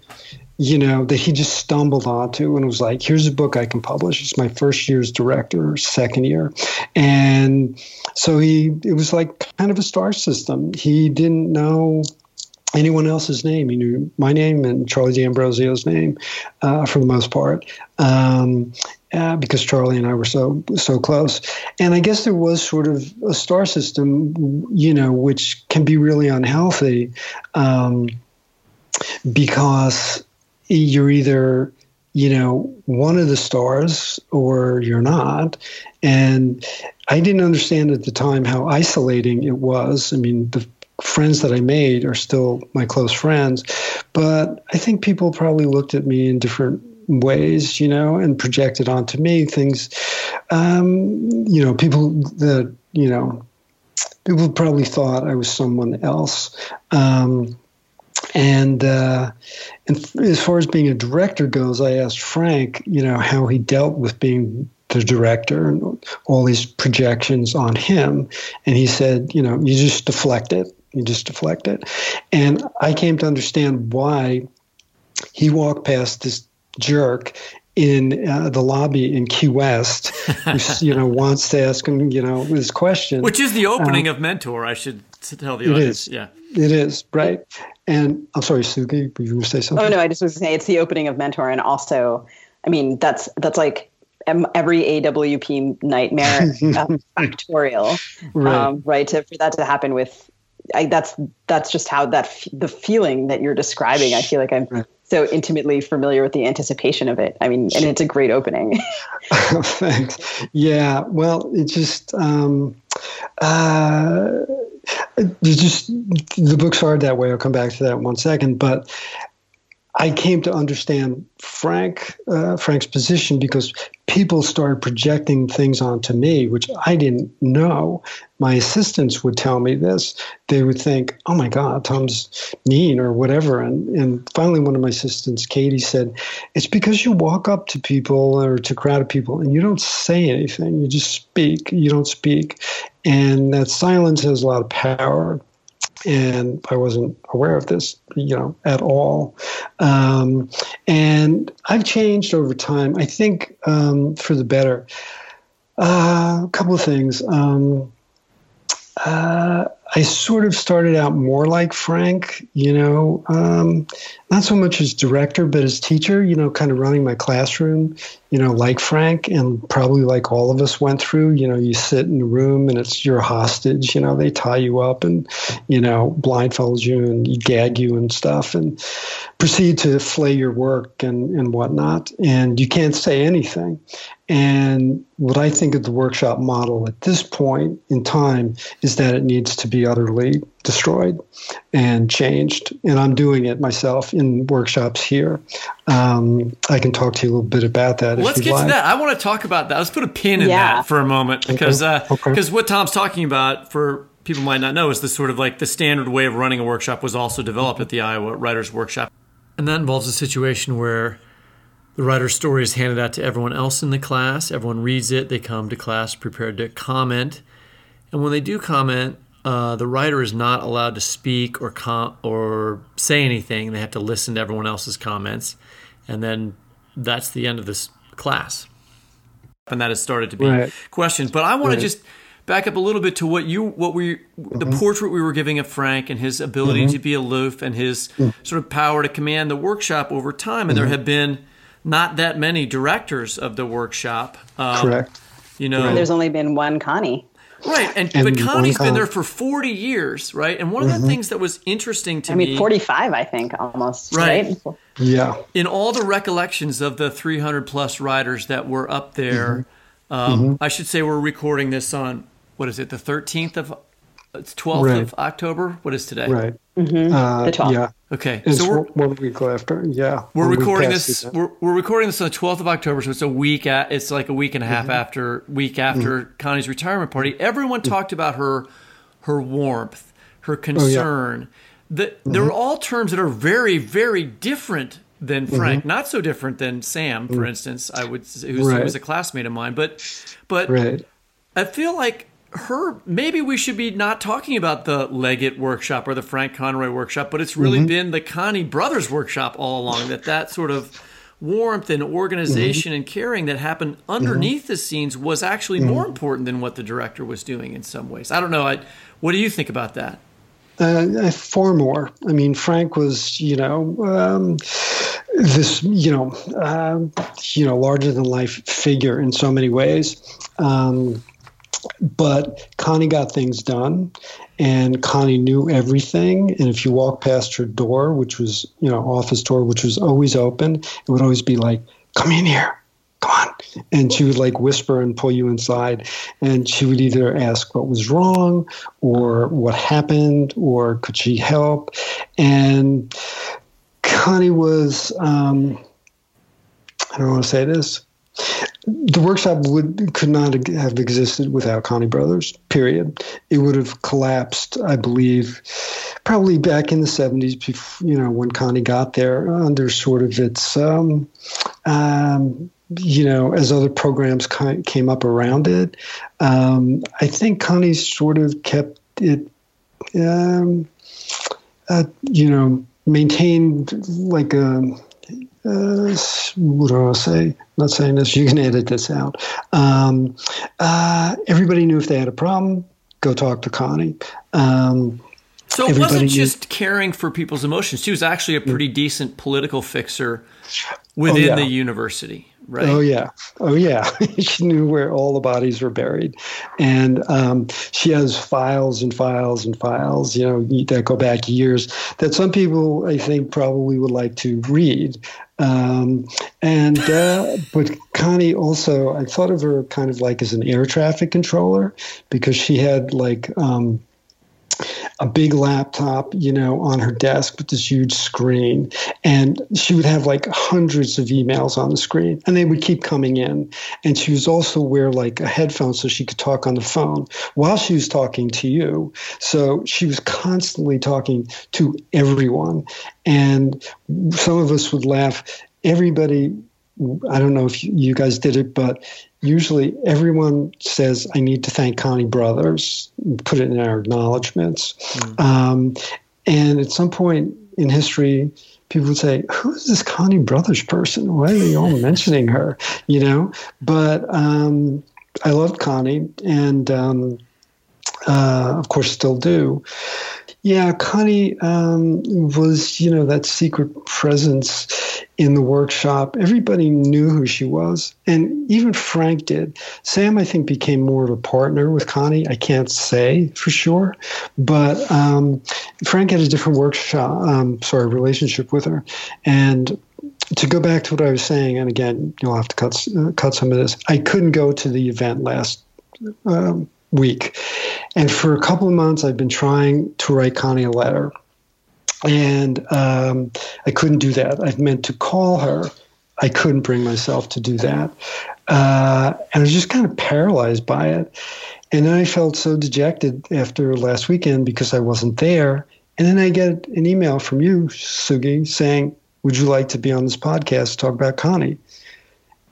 you know, that he just stumbled onto and was like, here's a book I can publish. It's my first year as director, second year. And so he, it was like kind of a star system. He didn't know anyone else's name. He knew my name and Charlie D'Ambrosio's name uh, for the most part. Um, uh, because Charlie and I were so so close. And I guess there was sort of a star system, you know, which can be really unhealthy um, because you're either you know one of the stars or you're not and i didn't understand at the time how isolating it was i mean the friends that I made are still my close friends. But I think people probably looked at me in different ways, you know, and projected onto me things, um, you know, people that, you know, people probably thought I was someone else. Um, and uh, and as far as being a director goes, I asked Frank, you know, how he dealt with being the director and all these projections on him, and he said, you know, you just deflect it, you just deflect it, and I came to understand why he walked past this jerk in uh, the lobby in Key West, who, you know, wants to ask him, you know, this question, which is the opening um, of Mentor. I should tell the it audience. Is. Yeah, it is right. And I'm sorry, Sugi, were you going to say something? Oh no, I just was going to say it's the opening of Mentor, and also, I mean, that's that's like every AWP nightmare uh, factorial, right? Um, right to, for that to happen with, I, that's that's just how that f- the feeling that you're describing. I feel like I'm. So intimately familiar with the anticipation of it. I mean, and it's a great opening. Thanks. Yeah. Well, it just, um, uh, just the book's are that way. I'll come back to that in one second, but I came to understand Frank uh, Frank's position because people started projecting things onto me, which I didn't know. My assistants would tell me this. They would think, "Oh my God, Tom's mean" or whatever. And and finally, one of my assistants, Katie, said, "It's because you walk up to people or to crowd of people and you don't say anything. You just speak. You don't speak, and that silence has a lot of power." And I wasn't aware of this, you know, at all. Um, and I've changed over time. I think um, for the better. Uh, a couple of things. Um, uh, I sort of started out more like Frank, you know, um, not so much as director, but as teacher, you know, kind of running my classroom, you know, like Frank and probably like all of us went through. You know, you sit in a room and it's your hostage, you know, they tie you up and, you know, blindfold you and gag you and stuff and proceed to flay your work and, and whatnot. And you can't say anything. And what I think of the workshop model at this point in time is that it needs to be utterly destroyed and changed. And I'm doing it myself in workshops here. Um, I can talk to you a little bit about that. Let's get like. to that. I want to talk about that. Let's put a pin in Yeah. that for a moment because because uh, Okay. 'cause what Tom's talking about for people might not know is the sort of like the standard way of running a workshop was also developed at the Iowa Writers Workshop, and that involves a situation where the writer's story is handed out to everyone else in the class. Everyone reads it. They come to class prepared to comment, and when they do comment, uh, the writer is not allowed to speak or com- or say anything. They have to listen to everyone else's comments, and then that's the end of this class. And that has started to be Right. questioned. But I want Right. to just back up a little bit to what you what we the Mm-hmm. portrait we were giving of Frank and his ability Mhm. to be aloof and his Mm. sort of power to command the workshop over time. And there Mhm. have been not that many directors of the workshop. Um, Correct. You know, There's only been one Connie. Right, and, And but Connie's been there for 40 years, right? And one of the Mhm. things that was interesting to me I me, mean, 45, I think, almost. Right. Right. Yeah. in all the recollections of the 300 plus writers that were up there, Mm-hmm. um, Mhm. I should say we're recording this on what is it, the 13th of, it's 12th Right. of October. What is today? Right. Mm-hmm. Uh, The 12th. Yeah. Okay, It's so we're one one week after. Yeah. we're recording this. We're, we're recording this on the 12th of October, so it's a week. At, it's like a week and a half Mhm. after week after Connie's retirement party. Everyone talked about her, her warmth, her concern. The, They're all terms that are very, very different than Frank. Mhm. Not so different than Sam, for instance. I would, who's, who Right. was a classmate of mine. But, but Right. I feel like her maybe we should be not talking about the Leggett workshop or the Frank Conroy workshop, but it's really Mhm. been the Connie Brothers workshop all along. That that sort of warmth and organization and caring that happened underneath the scenes was actually more Mhm. important than what the director was doing in some ways. I don't know. I, what do you think about that? Uh, far more. I mean, Frank was, you know, um, this, you know, um, you know, larger than life figure in so many ways. Um, but Connie got things done, and Connie knew everything. And if you walk past her door, which was, you know, office door, which was always open, it would always be like, "Come in here, come on. And she would like whisper and pull you inside. And she would either ask what was wrong or what happened or could she help. And Connie was, um, I don't want to say this. The workshop would could not have existed without Connie Brothers. Period. It would have collapsed, I believe, probably back in the '70s. You know, when Connie got there, under sort of its um, um, you know, as other programs came up around it, um, I think Connie sort of kept it, um, uh, you know, maintained like a, uh, what do I say? I'm not saying this. You can edit this out. Um, uh, everybody knew if they had a problem, go talk to Connie. Um, so it wasn't just caring for people's emotions. She was actually a pretty decent political fixer within oh, yeah. the university right? Oh yeah, oh yeah. she knew where all the bodies were buried, and um, she has files and files and files, you know, that go back years that some people I think probably would like to read. Um, and uh, but Connie also, I thought of her kind of like as an air traffic controller because she had like. Um, a big laptop, you know, on her desk with this huge screen. And she would have like hundreds of emails on the screen and they would keep coming in. And she was also wear like a headphone so she could talk on the phone while she was talking to you. So she was constantly talking to everyone. And some of us would laugh. Everybody I don't know if you guys did it, but usually everyone says, I need to thank Connie Brothers, put it in our acknowledgments. Mm. Um, and at some point in history, people would say, Who is this Connie Brothers person? Why are they all mentioning her? You know? But um, I loved Connie and, um, uh, of course, still do. Yeah, Connie um, was, you know, that secret presence in the workshop. Everybody knew who she was, and even Frank did. Sam, I think, became more of a partner with Connie. I can't say for sure, but um, Frank had a different workshop, um, sorry, relationship with her, and to go back to what I was saying, and again, you'll have to cut uh, cut some of this. I couldn't go to the event last um, week. And for a couple of months, I've been trying to write Connie a letter. And um, I couldn't do that. I've meant to call her. I couldn't bring myself to do that. Uh, and I was just kind of paralyzed by it. And then I felt so dejected after last weekend because I wasn't there. And then I get an email from you, Sugi, saying, Would you like to be on this podcast to talk about Connie?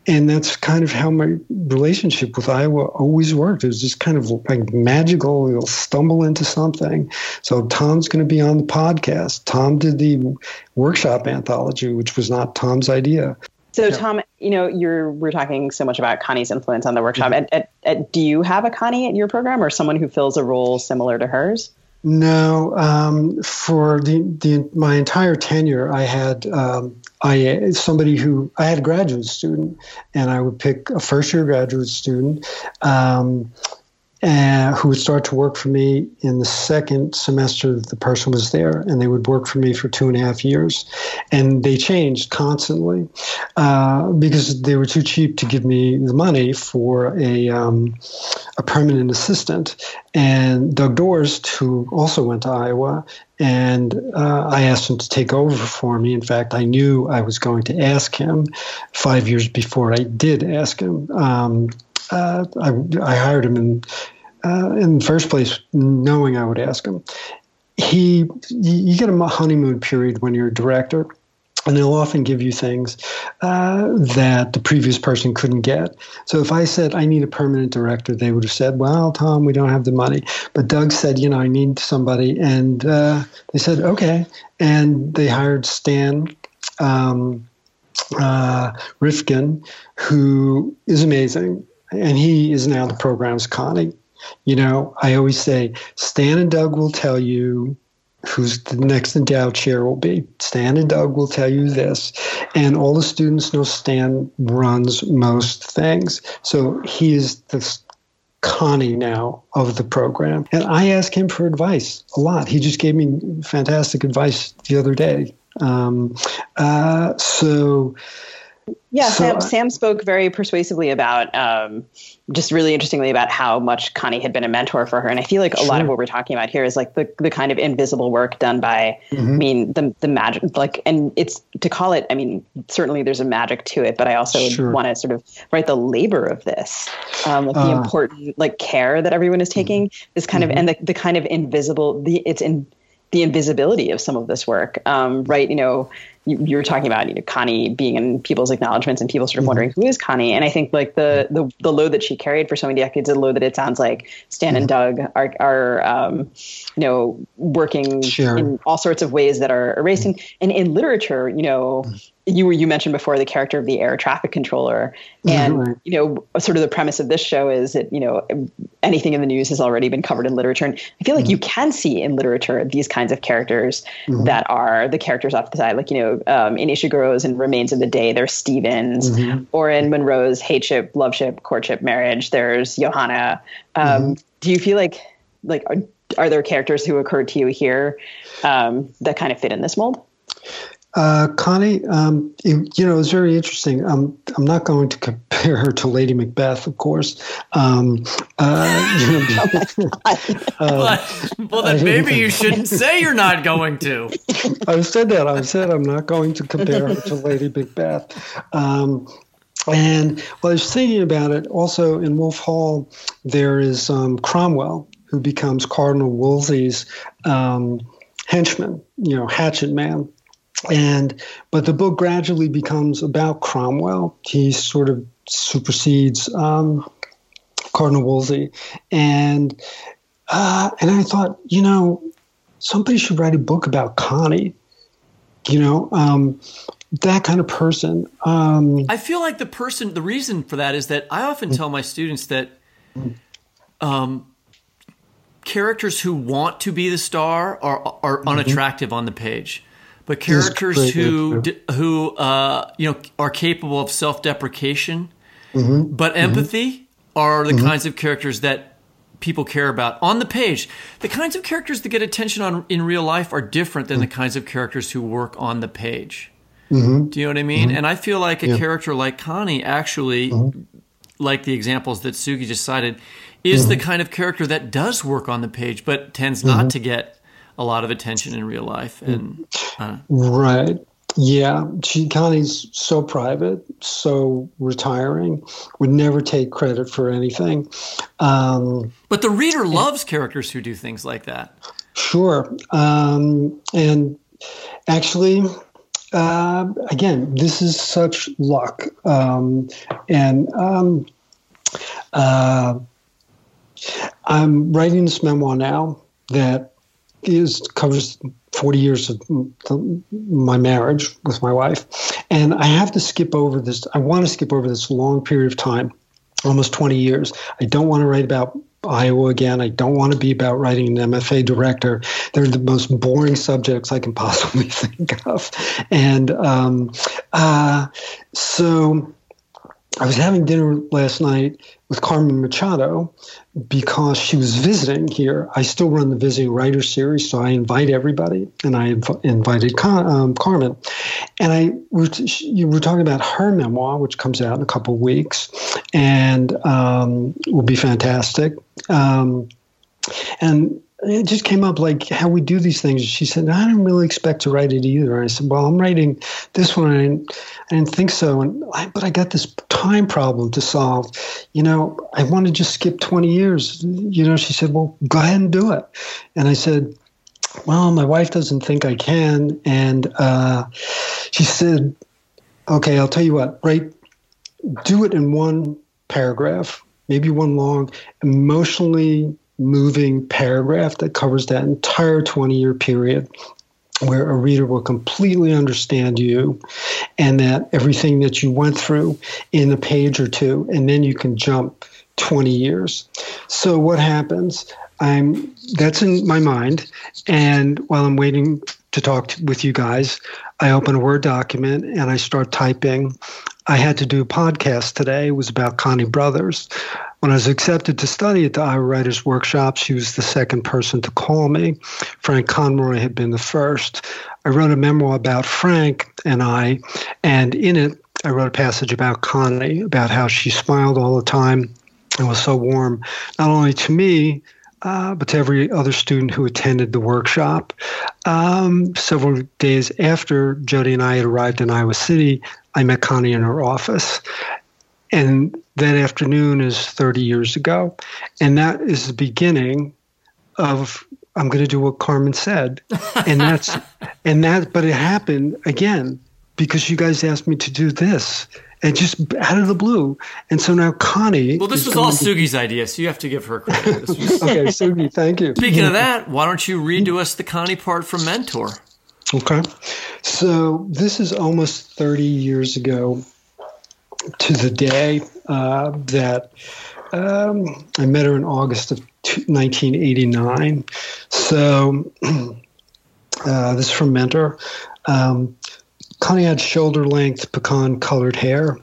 And that's kind of how my relationship with Iowa always worked. It was just kind of like magical. We'll stumble into something. So Tom's going to be on the podcast. Tom did the workshop anthology, which was not Tom's idea. So yeah. Tom, you know, you're we're talking so much about Connie's influence on the workshop. Mm-hmm. At, at, at, do you have a Connie at your program, or someone who fills a role similar to hers? No, um, for the, the my entire tenure, I had um, I somebody who I had a graduate student, and I would pick a first year graduate student. Um, uh, who would start to work for me in the second semester that the person was there, and they would work for me for two and a half years, and they changed constantly uh, because they were too cheap to give me the money for a um, a permanent assistant. And Doug Dorst, who also went to Iowa, and uh, I asked him to take over for me. In fact, I knew I was going to ask him five years before I did ask him. Um, uh, I, I, hired him in uh, in the first place, knowing I would ask him. He, you get a honeymoon period when you're a director, and they'll often give you things uh, that the previous person couldn't get. So if I said I need a permanent director, they would have said, "Well, Tom, we don't have the money." But Doug said, "You know, I need somebody," and uh, they said, "Okay," and they hired Stan. Um, uh, Rifkin, who is amazing and he is now the program's Connie. You know, I always say Stan and Doug will tell you who's the next endowed chair will be. Stan and Doug will tell you this. And all the students know Stan runs most things. So he is the Connie now of the program. And I ask him for advice a lot. He just gave me fantastic advice the other day. Um, uh, so Yeah, So Sam, Sam spoke very persuasively about, um, just really interestingly about how much Connie had been a mentor for her, and I feel like a lot of what we're talking about here is like the the kind of invisible work done by, I Mhm. mean, the the magic, like, and it's to call it. I mean, certainly there's a magic to it, but I also Sure. want to sort of write the labor of this, um, like the Uh, important like care that everyone is taking, this kind of, and the the kind of invisible, the it's in the invisibility of some of this work, um, right? You know, you, you were talking about you know Connie being in people's acknowledgments and people sort of mm-hmm. wondering who is Connie, and I think like the the the load that she carried for so many decades, the load that it sounds like Stan and mm-hmm. Doug are are um, you know working Sure. in all sorts of ways that are erasing, mm-hmm. and in literature, you know. You were you mentioned before the character of the air traffic controller, and Right. you know sort of the premise of this show is that you know anything in the news has already been covered in literature, and I feel like you can see in literature these kinds of characters Mhm. that are the characters off the side, like you know um, in Ishiguro's and Remains of the Day, there's Stevens, Mhm. or in Munro's Hate Ship, Love Ship, Courtship, Marriage, there's Johanna. Um, Mhm. Do you feel like like are, are there characters who occurred to you here um, that kind of fit in this mold? Uh, Connie, um, you, you know, it's very interesting. Um, I'm not going to compare her to Lady Macbeth, of course. Um, uh, you know, uh, well, then maybe you shouldn't say you're not going to. I've said that. I've said I'm not going to compare her to Lady Macbeth. Um, and while I was thinking about it, also in Wolf Hall, there is um, Cromwell, who becomes Cardinal Wolsey's um, henchman, you know, hatchet man. And but the book gradually becomes about Cromwell. He sort of supersedes um, Cardinal Wolsey, and uh, and I thought, you know, somebody should write a book about Connie. You know, um, that kind of person. Um, I feel like the person, the reason for that is that I often tell my students that um, characters who want to be the star are are unattractive on the page, but characters who who uh, you know are capable of self deprecation, Mhm. but Mhm. empathy are the Mhm. kinds of characters that people care about on the page. The kinds of characters that get attention on in real life are different than the kinds of characters who work on the page. Mhm. Do you know what I mean? And I feel like a Yeah. character like Connie actually, like the examples that Sugi just cited, is the kind of character that does work on the page, but tends not to get a lot of attention in real life. And uh, Right. Yeah. She Connie's so private, so retiring, would never take credit for anything. Um, but the reader loves characters who do things like that. Sure. Um, and actually, uh, again, this is such luck. Um, and um, uh, I'm writing this memoir now that is covers 40 years of the, my marriage with my wife. And I have to skip over this. I want to skip over this long period of time, almost 20 years. I don't want to write about Iowa again. I don't want to be about writing an MFA director. They're the most boring subjects I can possibly think of. And um, uh, so I was having dinner last night with Carmen Machado because she was visiting here. I still run the Visiting Writer Series, so I invite everybody, and I inv- invited Con- um, Carmen. And I we were were talking about her memoir, which comes out in a couple of weeks, and um, will be fantastic. Um, and it just came up like how we do these things. She said, I didn't really expect to write it either. And I said, Well, I'm writing this one. I didn't, I didn't think so. And I, but I got this time problem to solve. You know, I want to just skip 20 years. You know, she said, Well, go ahead and do it. And I said, Well, my wife doesn't think I can. And uh, she said, Okay, I'll tell you what, write, do it in one paragraph, maybe one long, emotionally moving paragraph that covers that entire 20 year period where a reader will completely understand you and that everything that you went through in a page or two and then you can jump 20 years. So what happens? I'm that's in my mind. And while i'm waiting to talk to, with you guys i open a word document and i start typing i had to do a podcast today it was about connie brothers when I was accepted to study at the Iowa Writers Workshop, she was the second person to call me. Frank Conroy had been the first. I wrote a memoir about Frank and I, and in it, I wrote a passage about Connie, about how she smiled all the time and was so warm, not only to me, uh, but to every other student who attended the workshop. Um, several days after Jody and I had arrived in Iowa City, I met Connie in her office. And that afternoon is 30 years ago. And that is the beginning of I'm going to do what Carmen said. And that's, and that, but it happened again because you guys asked me to do this and just out of the blue. And so now Connie. Well, this was all Sugi's idea, so you have to give her credit. Was... okay, Sugi, thank you. Speaking of that, why don't you read to us the Connie part from Mentor? Okay. So this is almost 30 years ago to the day uh, that um, I met her in August of 1989. So uh, this is from Mentor. Um, Connie had shoulder length pecan colored hair.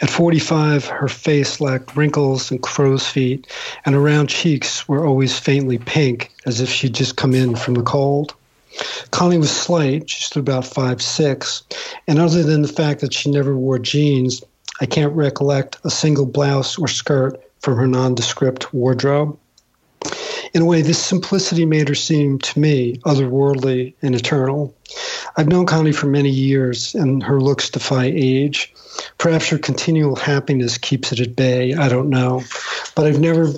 At 45, her face lacked wrinkles and crow's feet, and her round cheeks were always faintly pink, as if she'd just come in from the cold. Connie was slight, she stood about five six, and other than the fact that she never wore jeans, I can't recollect a single blouse or skirt from her nondescript wardrobe. In a way, this simplicity made her seem to me otherworldly and eternal. I've known Connie for many years, and her looks defy age. Perhaps her continual happiness keeps it at bay. I don't know. But I've never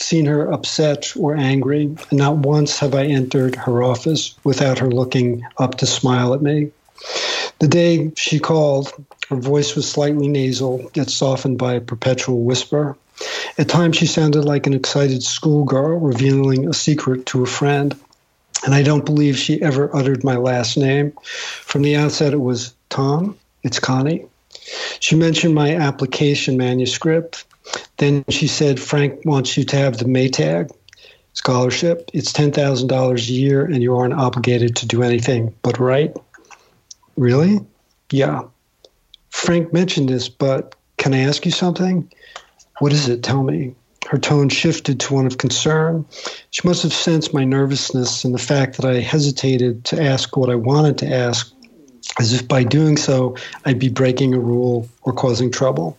seen her upset or angry, and not once have I entered her office without her looking up to smile at me. The day she called, her voice was slightly nasal, yet softened by a perpetual whisper. At times, she sounded like an excited schoolgirl revealing a secret to a friend. And I don't believe she ever uttered my last name. From the outset, it was Tom, it's Connie. She mentioned my application manuscript. Then she said, Frank wants you to have the Maytag scholarship. It's $10,000 a year, and you aren't obligated to do anything but write. Really? Yeah. Frank mentioned this, but can I ask you something? What is it? Tell me. Her tone shifted to one of concern. She must have sensed my nervousness and the fact that I hesitated to ask what I wanted to ask, as if by doing so I'd be breaking a rule or causing trouble.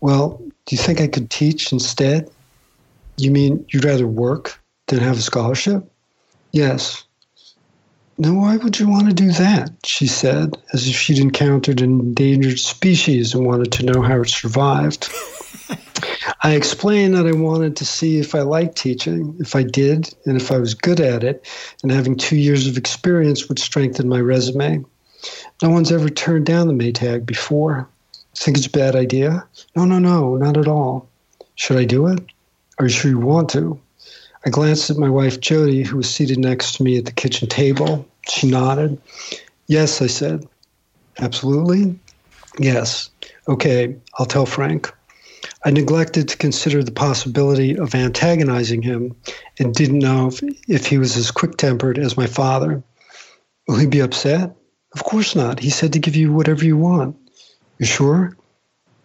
Well, do you think I could teach instead? You mean you'd rather work than have a scholarship? Yes. Now, why would you want to do that? She said, as if she'd encountered an endangered species and wanted to know how it survived. I explained that I wanted to see if I liked teaching, if I did, and if I was good at it, and having two years of experience would strengthen my resume. No one's ever turned down the Maytag before. Think it's a bad idea? No, no, no, not at all. Should I do it? Are you sure you want to? I glanced at my wife Jody, who was seated next to me at the kitchen table. She nodded. Yes, I said. Absolutely? Yes. Okay, I'll tell Frank. I neglected to consider the possibility of antagonizing him and didn't know if, if he was as quick tempered as my father. Will he be upset? Of course not. He said to give you whatever you want. You sure?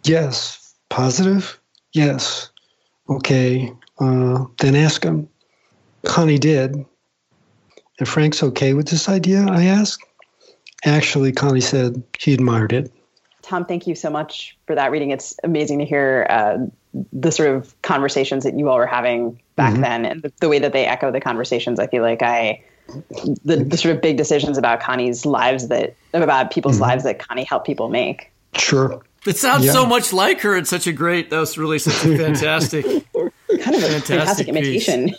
Yes. Positive? Yes. Okay. Uh, then ask him. Connie did. And Frank's okay with this idea? I asked. Actually, Connie said he admired it. Tom, thank you so much for that reading. It's amazing to hear uh, the sort of conversations that you all were having back mm-hmm. then and the, the, way that they echo the conversations. I feel like I, the, the sort of big decisions about Connie's lives that, about people's mm-hmm. lives that Connie helped people make. Sure. It sounds yeah. so much like her. It's such a great, that was really such a fantastic, kind of a fantastic, fantastic imitation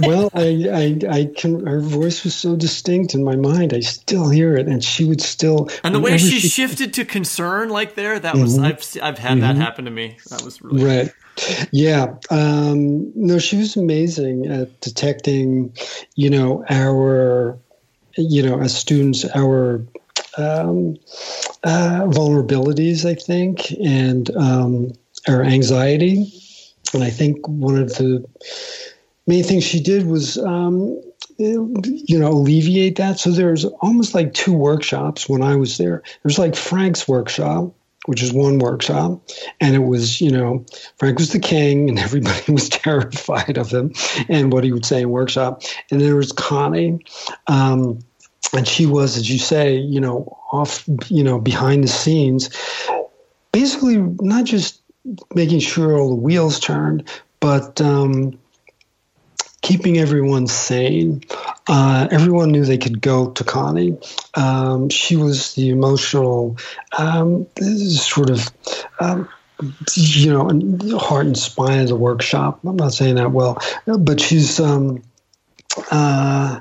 well, I, I, I can. Her voice was so distinct in my mind. I still hear it, and she would still. And the way she, she, shifted to concern, like there, that was. Mm-hmm. I've I've had mm-hmm. that happen to me. That was really right. Yeah. Um, no, she was amazing at detecting, you know, our, you know, as students, our um, uh, vulnerabilities, I think, and um, our anxiety. And I think one of the main things she did was um, you know alleviate that. So there's almost like two workshops when i was there. There's like frank's workshop which is one workshop and it was you know frank was the king and everybody was terrified of him and what he would say in workshop. And there was connie um, and she was as you say you know off you know behind the scenes basically not just making sure all the wheels turned, but um, keeping everyone sane. Uh, everyone knew they could go to Connie. Um, she was the emotional um, sort of. Um, you know, heart and spine of the workshop. I'm not saying that well, but she's, um, uh,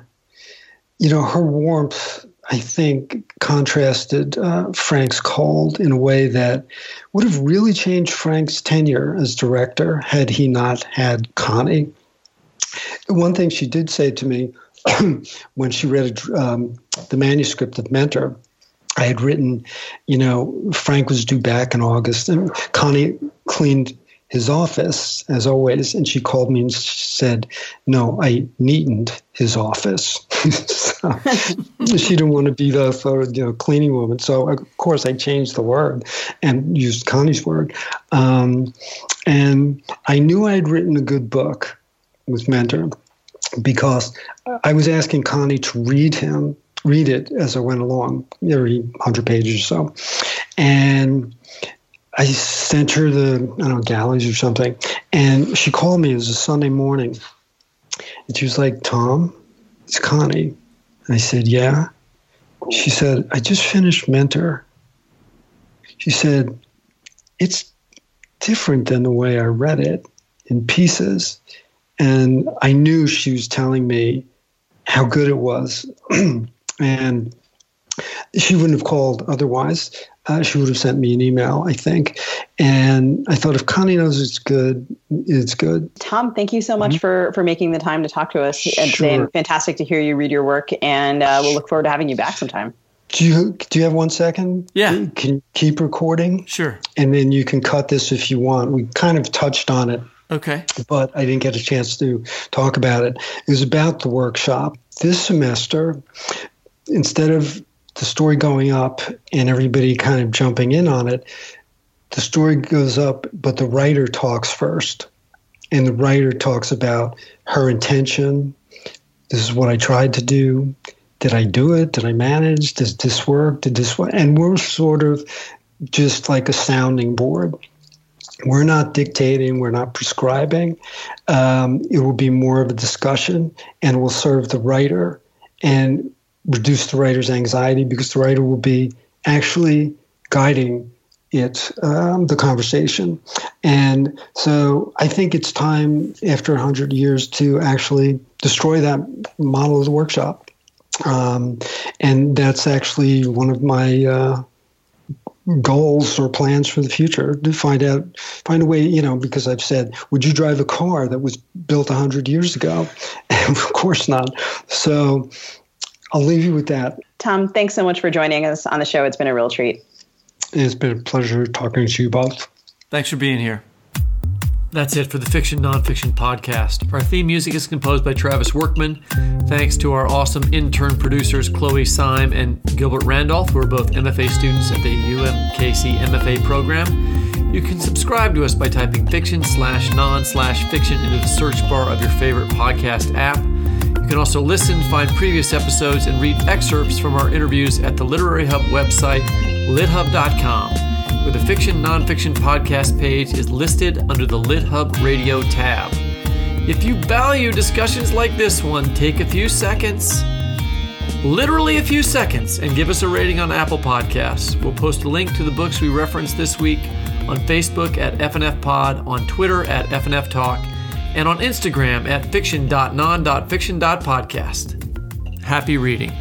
you know, her warmth I think, contrasted uh, Frank's cold in a way that would have really changed Frank's tenure as director had he not had Connie. One thing she did say to me when she read um, the manuscript of Mentor, I had written, you know, Frank was due back in August, and Connie cleaned his office as always and she called me and said no i neatened his office she didn't want to be the you know cleaning woman. So of course i changed the word and used connie's word. Um, and i knew i had written a good book with mentor because i was asking connie to read him read it as i went along every 100 pages or so. And I sent her the I don't know galleys or something, and she called me. It was a Sunday morning, and she was like, "Tom, it's Connie." I said, "Yeah." She said, "I just finished Mentor." She said, "It's different than the way I read it in pieces," and I knew she was telling me how good it was, and she wouldn't have called otherwise uh, she would have sent me an email, I think. And I thought if Connie knows it's good, it's good. Tom, thank you so much mm-hmm. for for making the time to talk to us sure. today. And fantastic to hear you read your work, and uh, we'll look forward to having you back sometime. Do you do you have one second? Yeah. Can you keep recording? Sure. And then you can cut this if you want. We kind of touched on it. Okay. But I didn't get a chance to talk about it. It was about the workshop. This semester, instead of the story going up and everybody kind of jumping in on it, the story goes up, but the writer talks first. And the writer talks about her intention. This is what I tried to do. Did I do it? Did I manage? Does this work? Did this work? And we're sort of just like a sounding board. We're not dictating, we're not prescribing. Um, it will be more of a discussion and will serve the writer. And reduce the writer's anxiety because the writer will be actually guiding it um, the conversation. And so i think it's time after 100 years to actually destroy that model of the workshop. Um, and that's actually one of my uh, goals or plans for the future to find out find a way you know because i've said would you drive a car that was built 100 years ago? Of course not. So I'll leave you with that. Tom, thanks so much for joining us on the show. It's been a real treat. It's been a pleasure talking to you both. Thanks for being here. That's it for the Fiction Nonfiction podcast. Our theme music is composed by Travis Workman. Thanks to our awesome intern producers, Chloe Syme and Gilbert Randolph, who are both MFA students at the UMKC MFA program. You can subscribe to us by typing fiction slash non slash fiction into the search bar of your favorite podcast app. You can also listen, find previous episodes, and read excerpts from our interviews at the Literary Hub website, lithub.com, where the fiction nonfiction podcast page is listed under the LitHub Radio tab. If you value discussions like this one, take a few seconds, literally a few seconds, and give us a rating on Apple Podcasts. We'll post a link to the books we referenced this week on Facebook at FNF Pod, on Twitter at FNF Talk and on Instagram at fiction.non.fiction.podcast. Happy reading.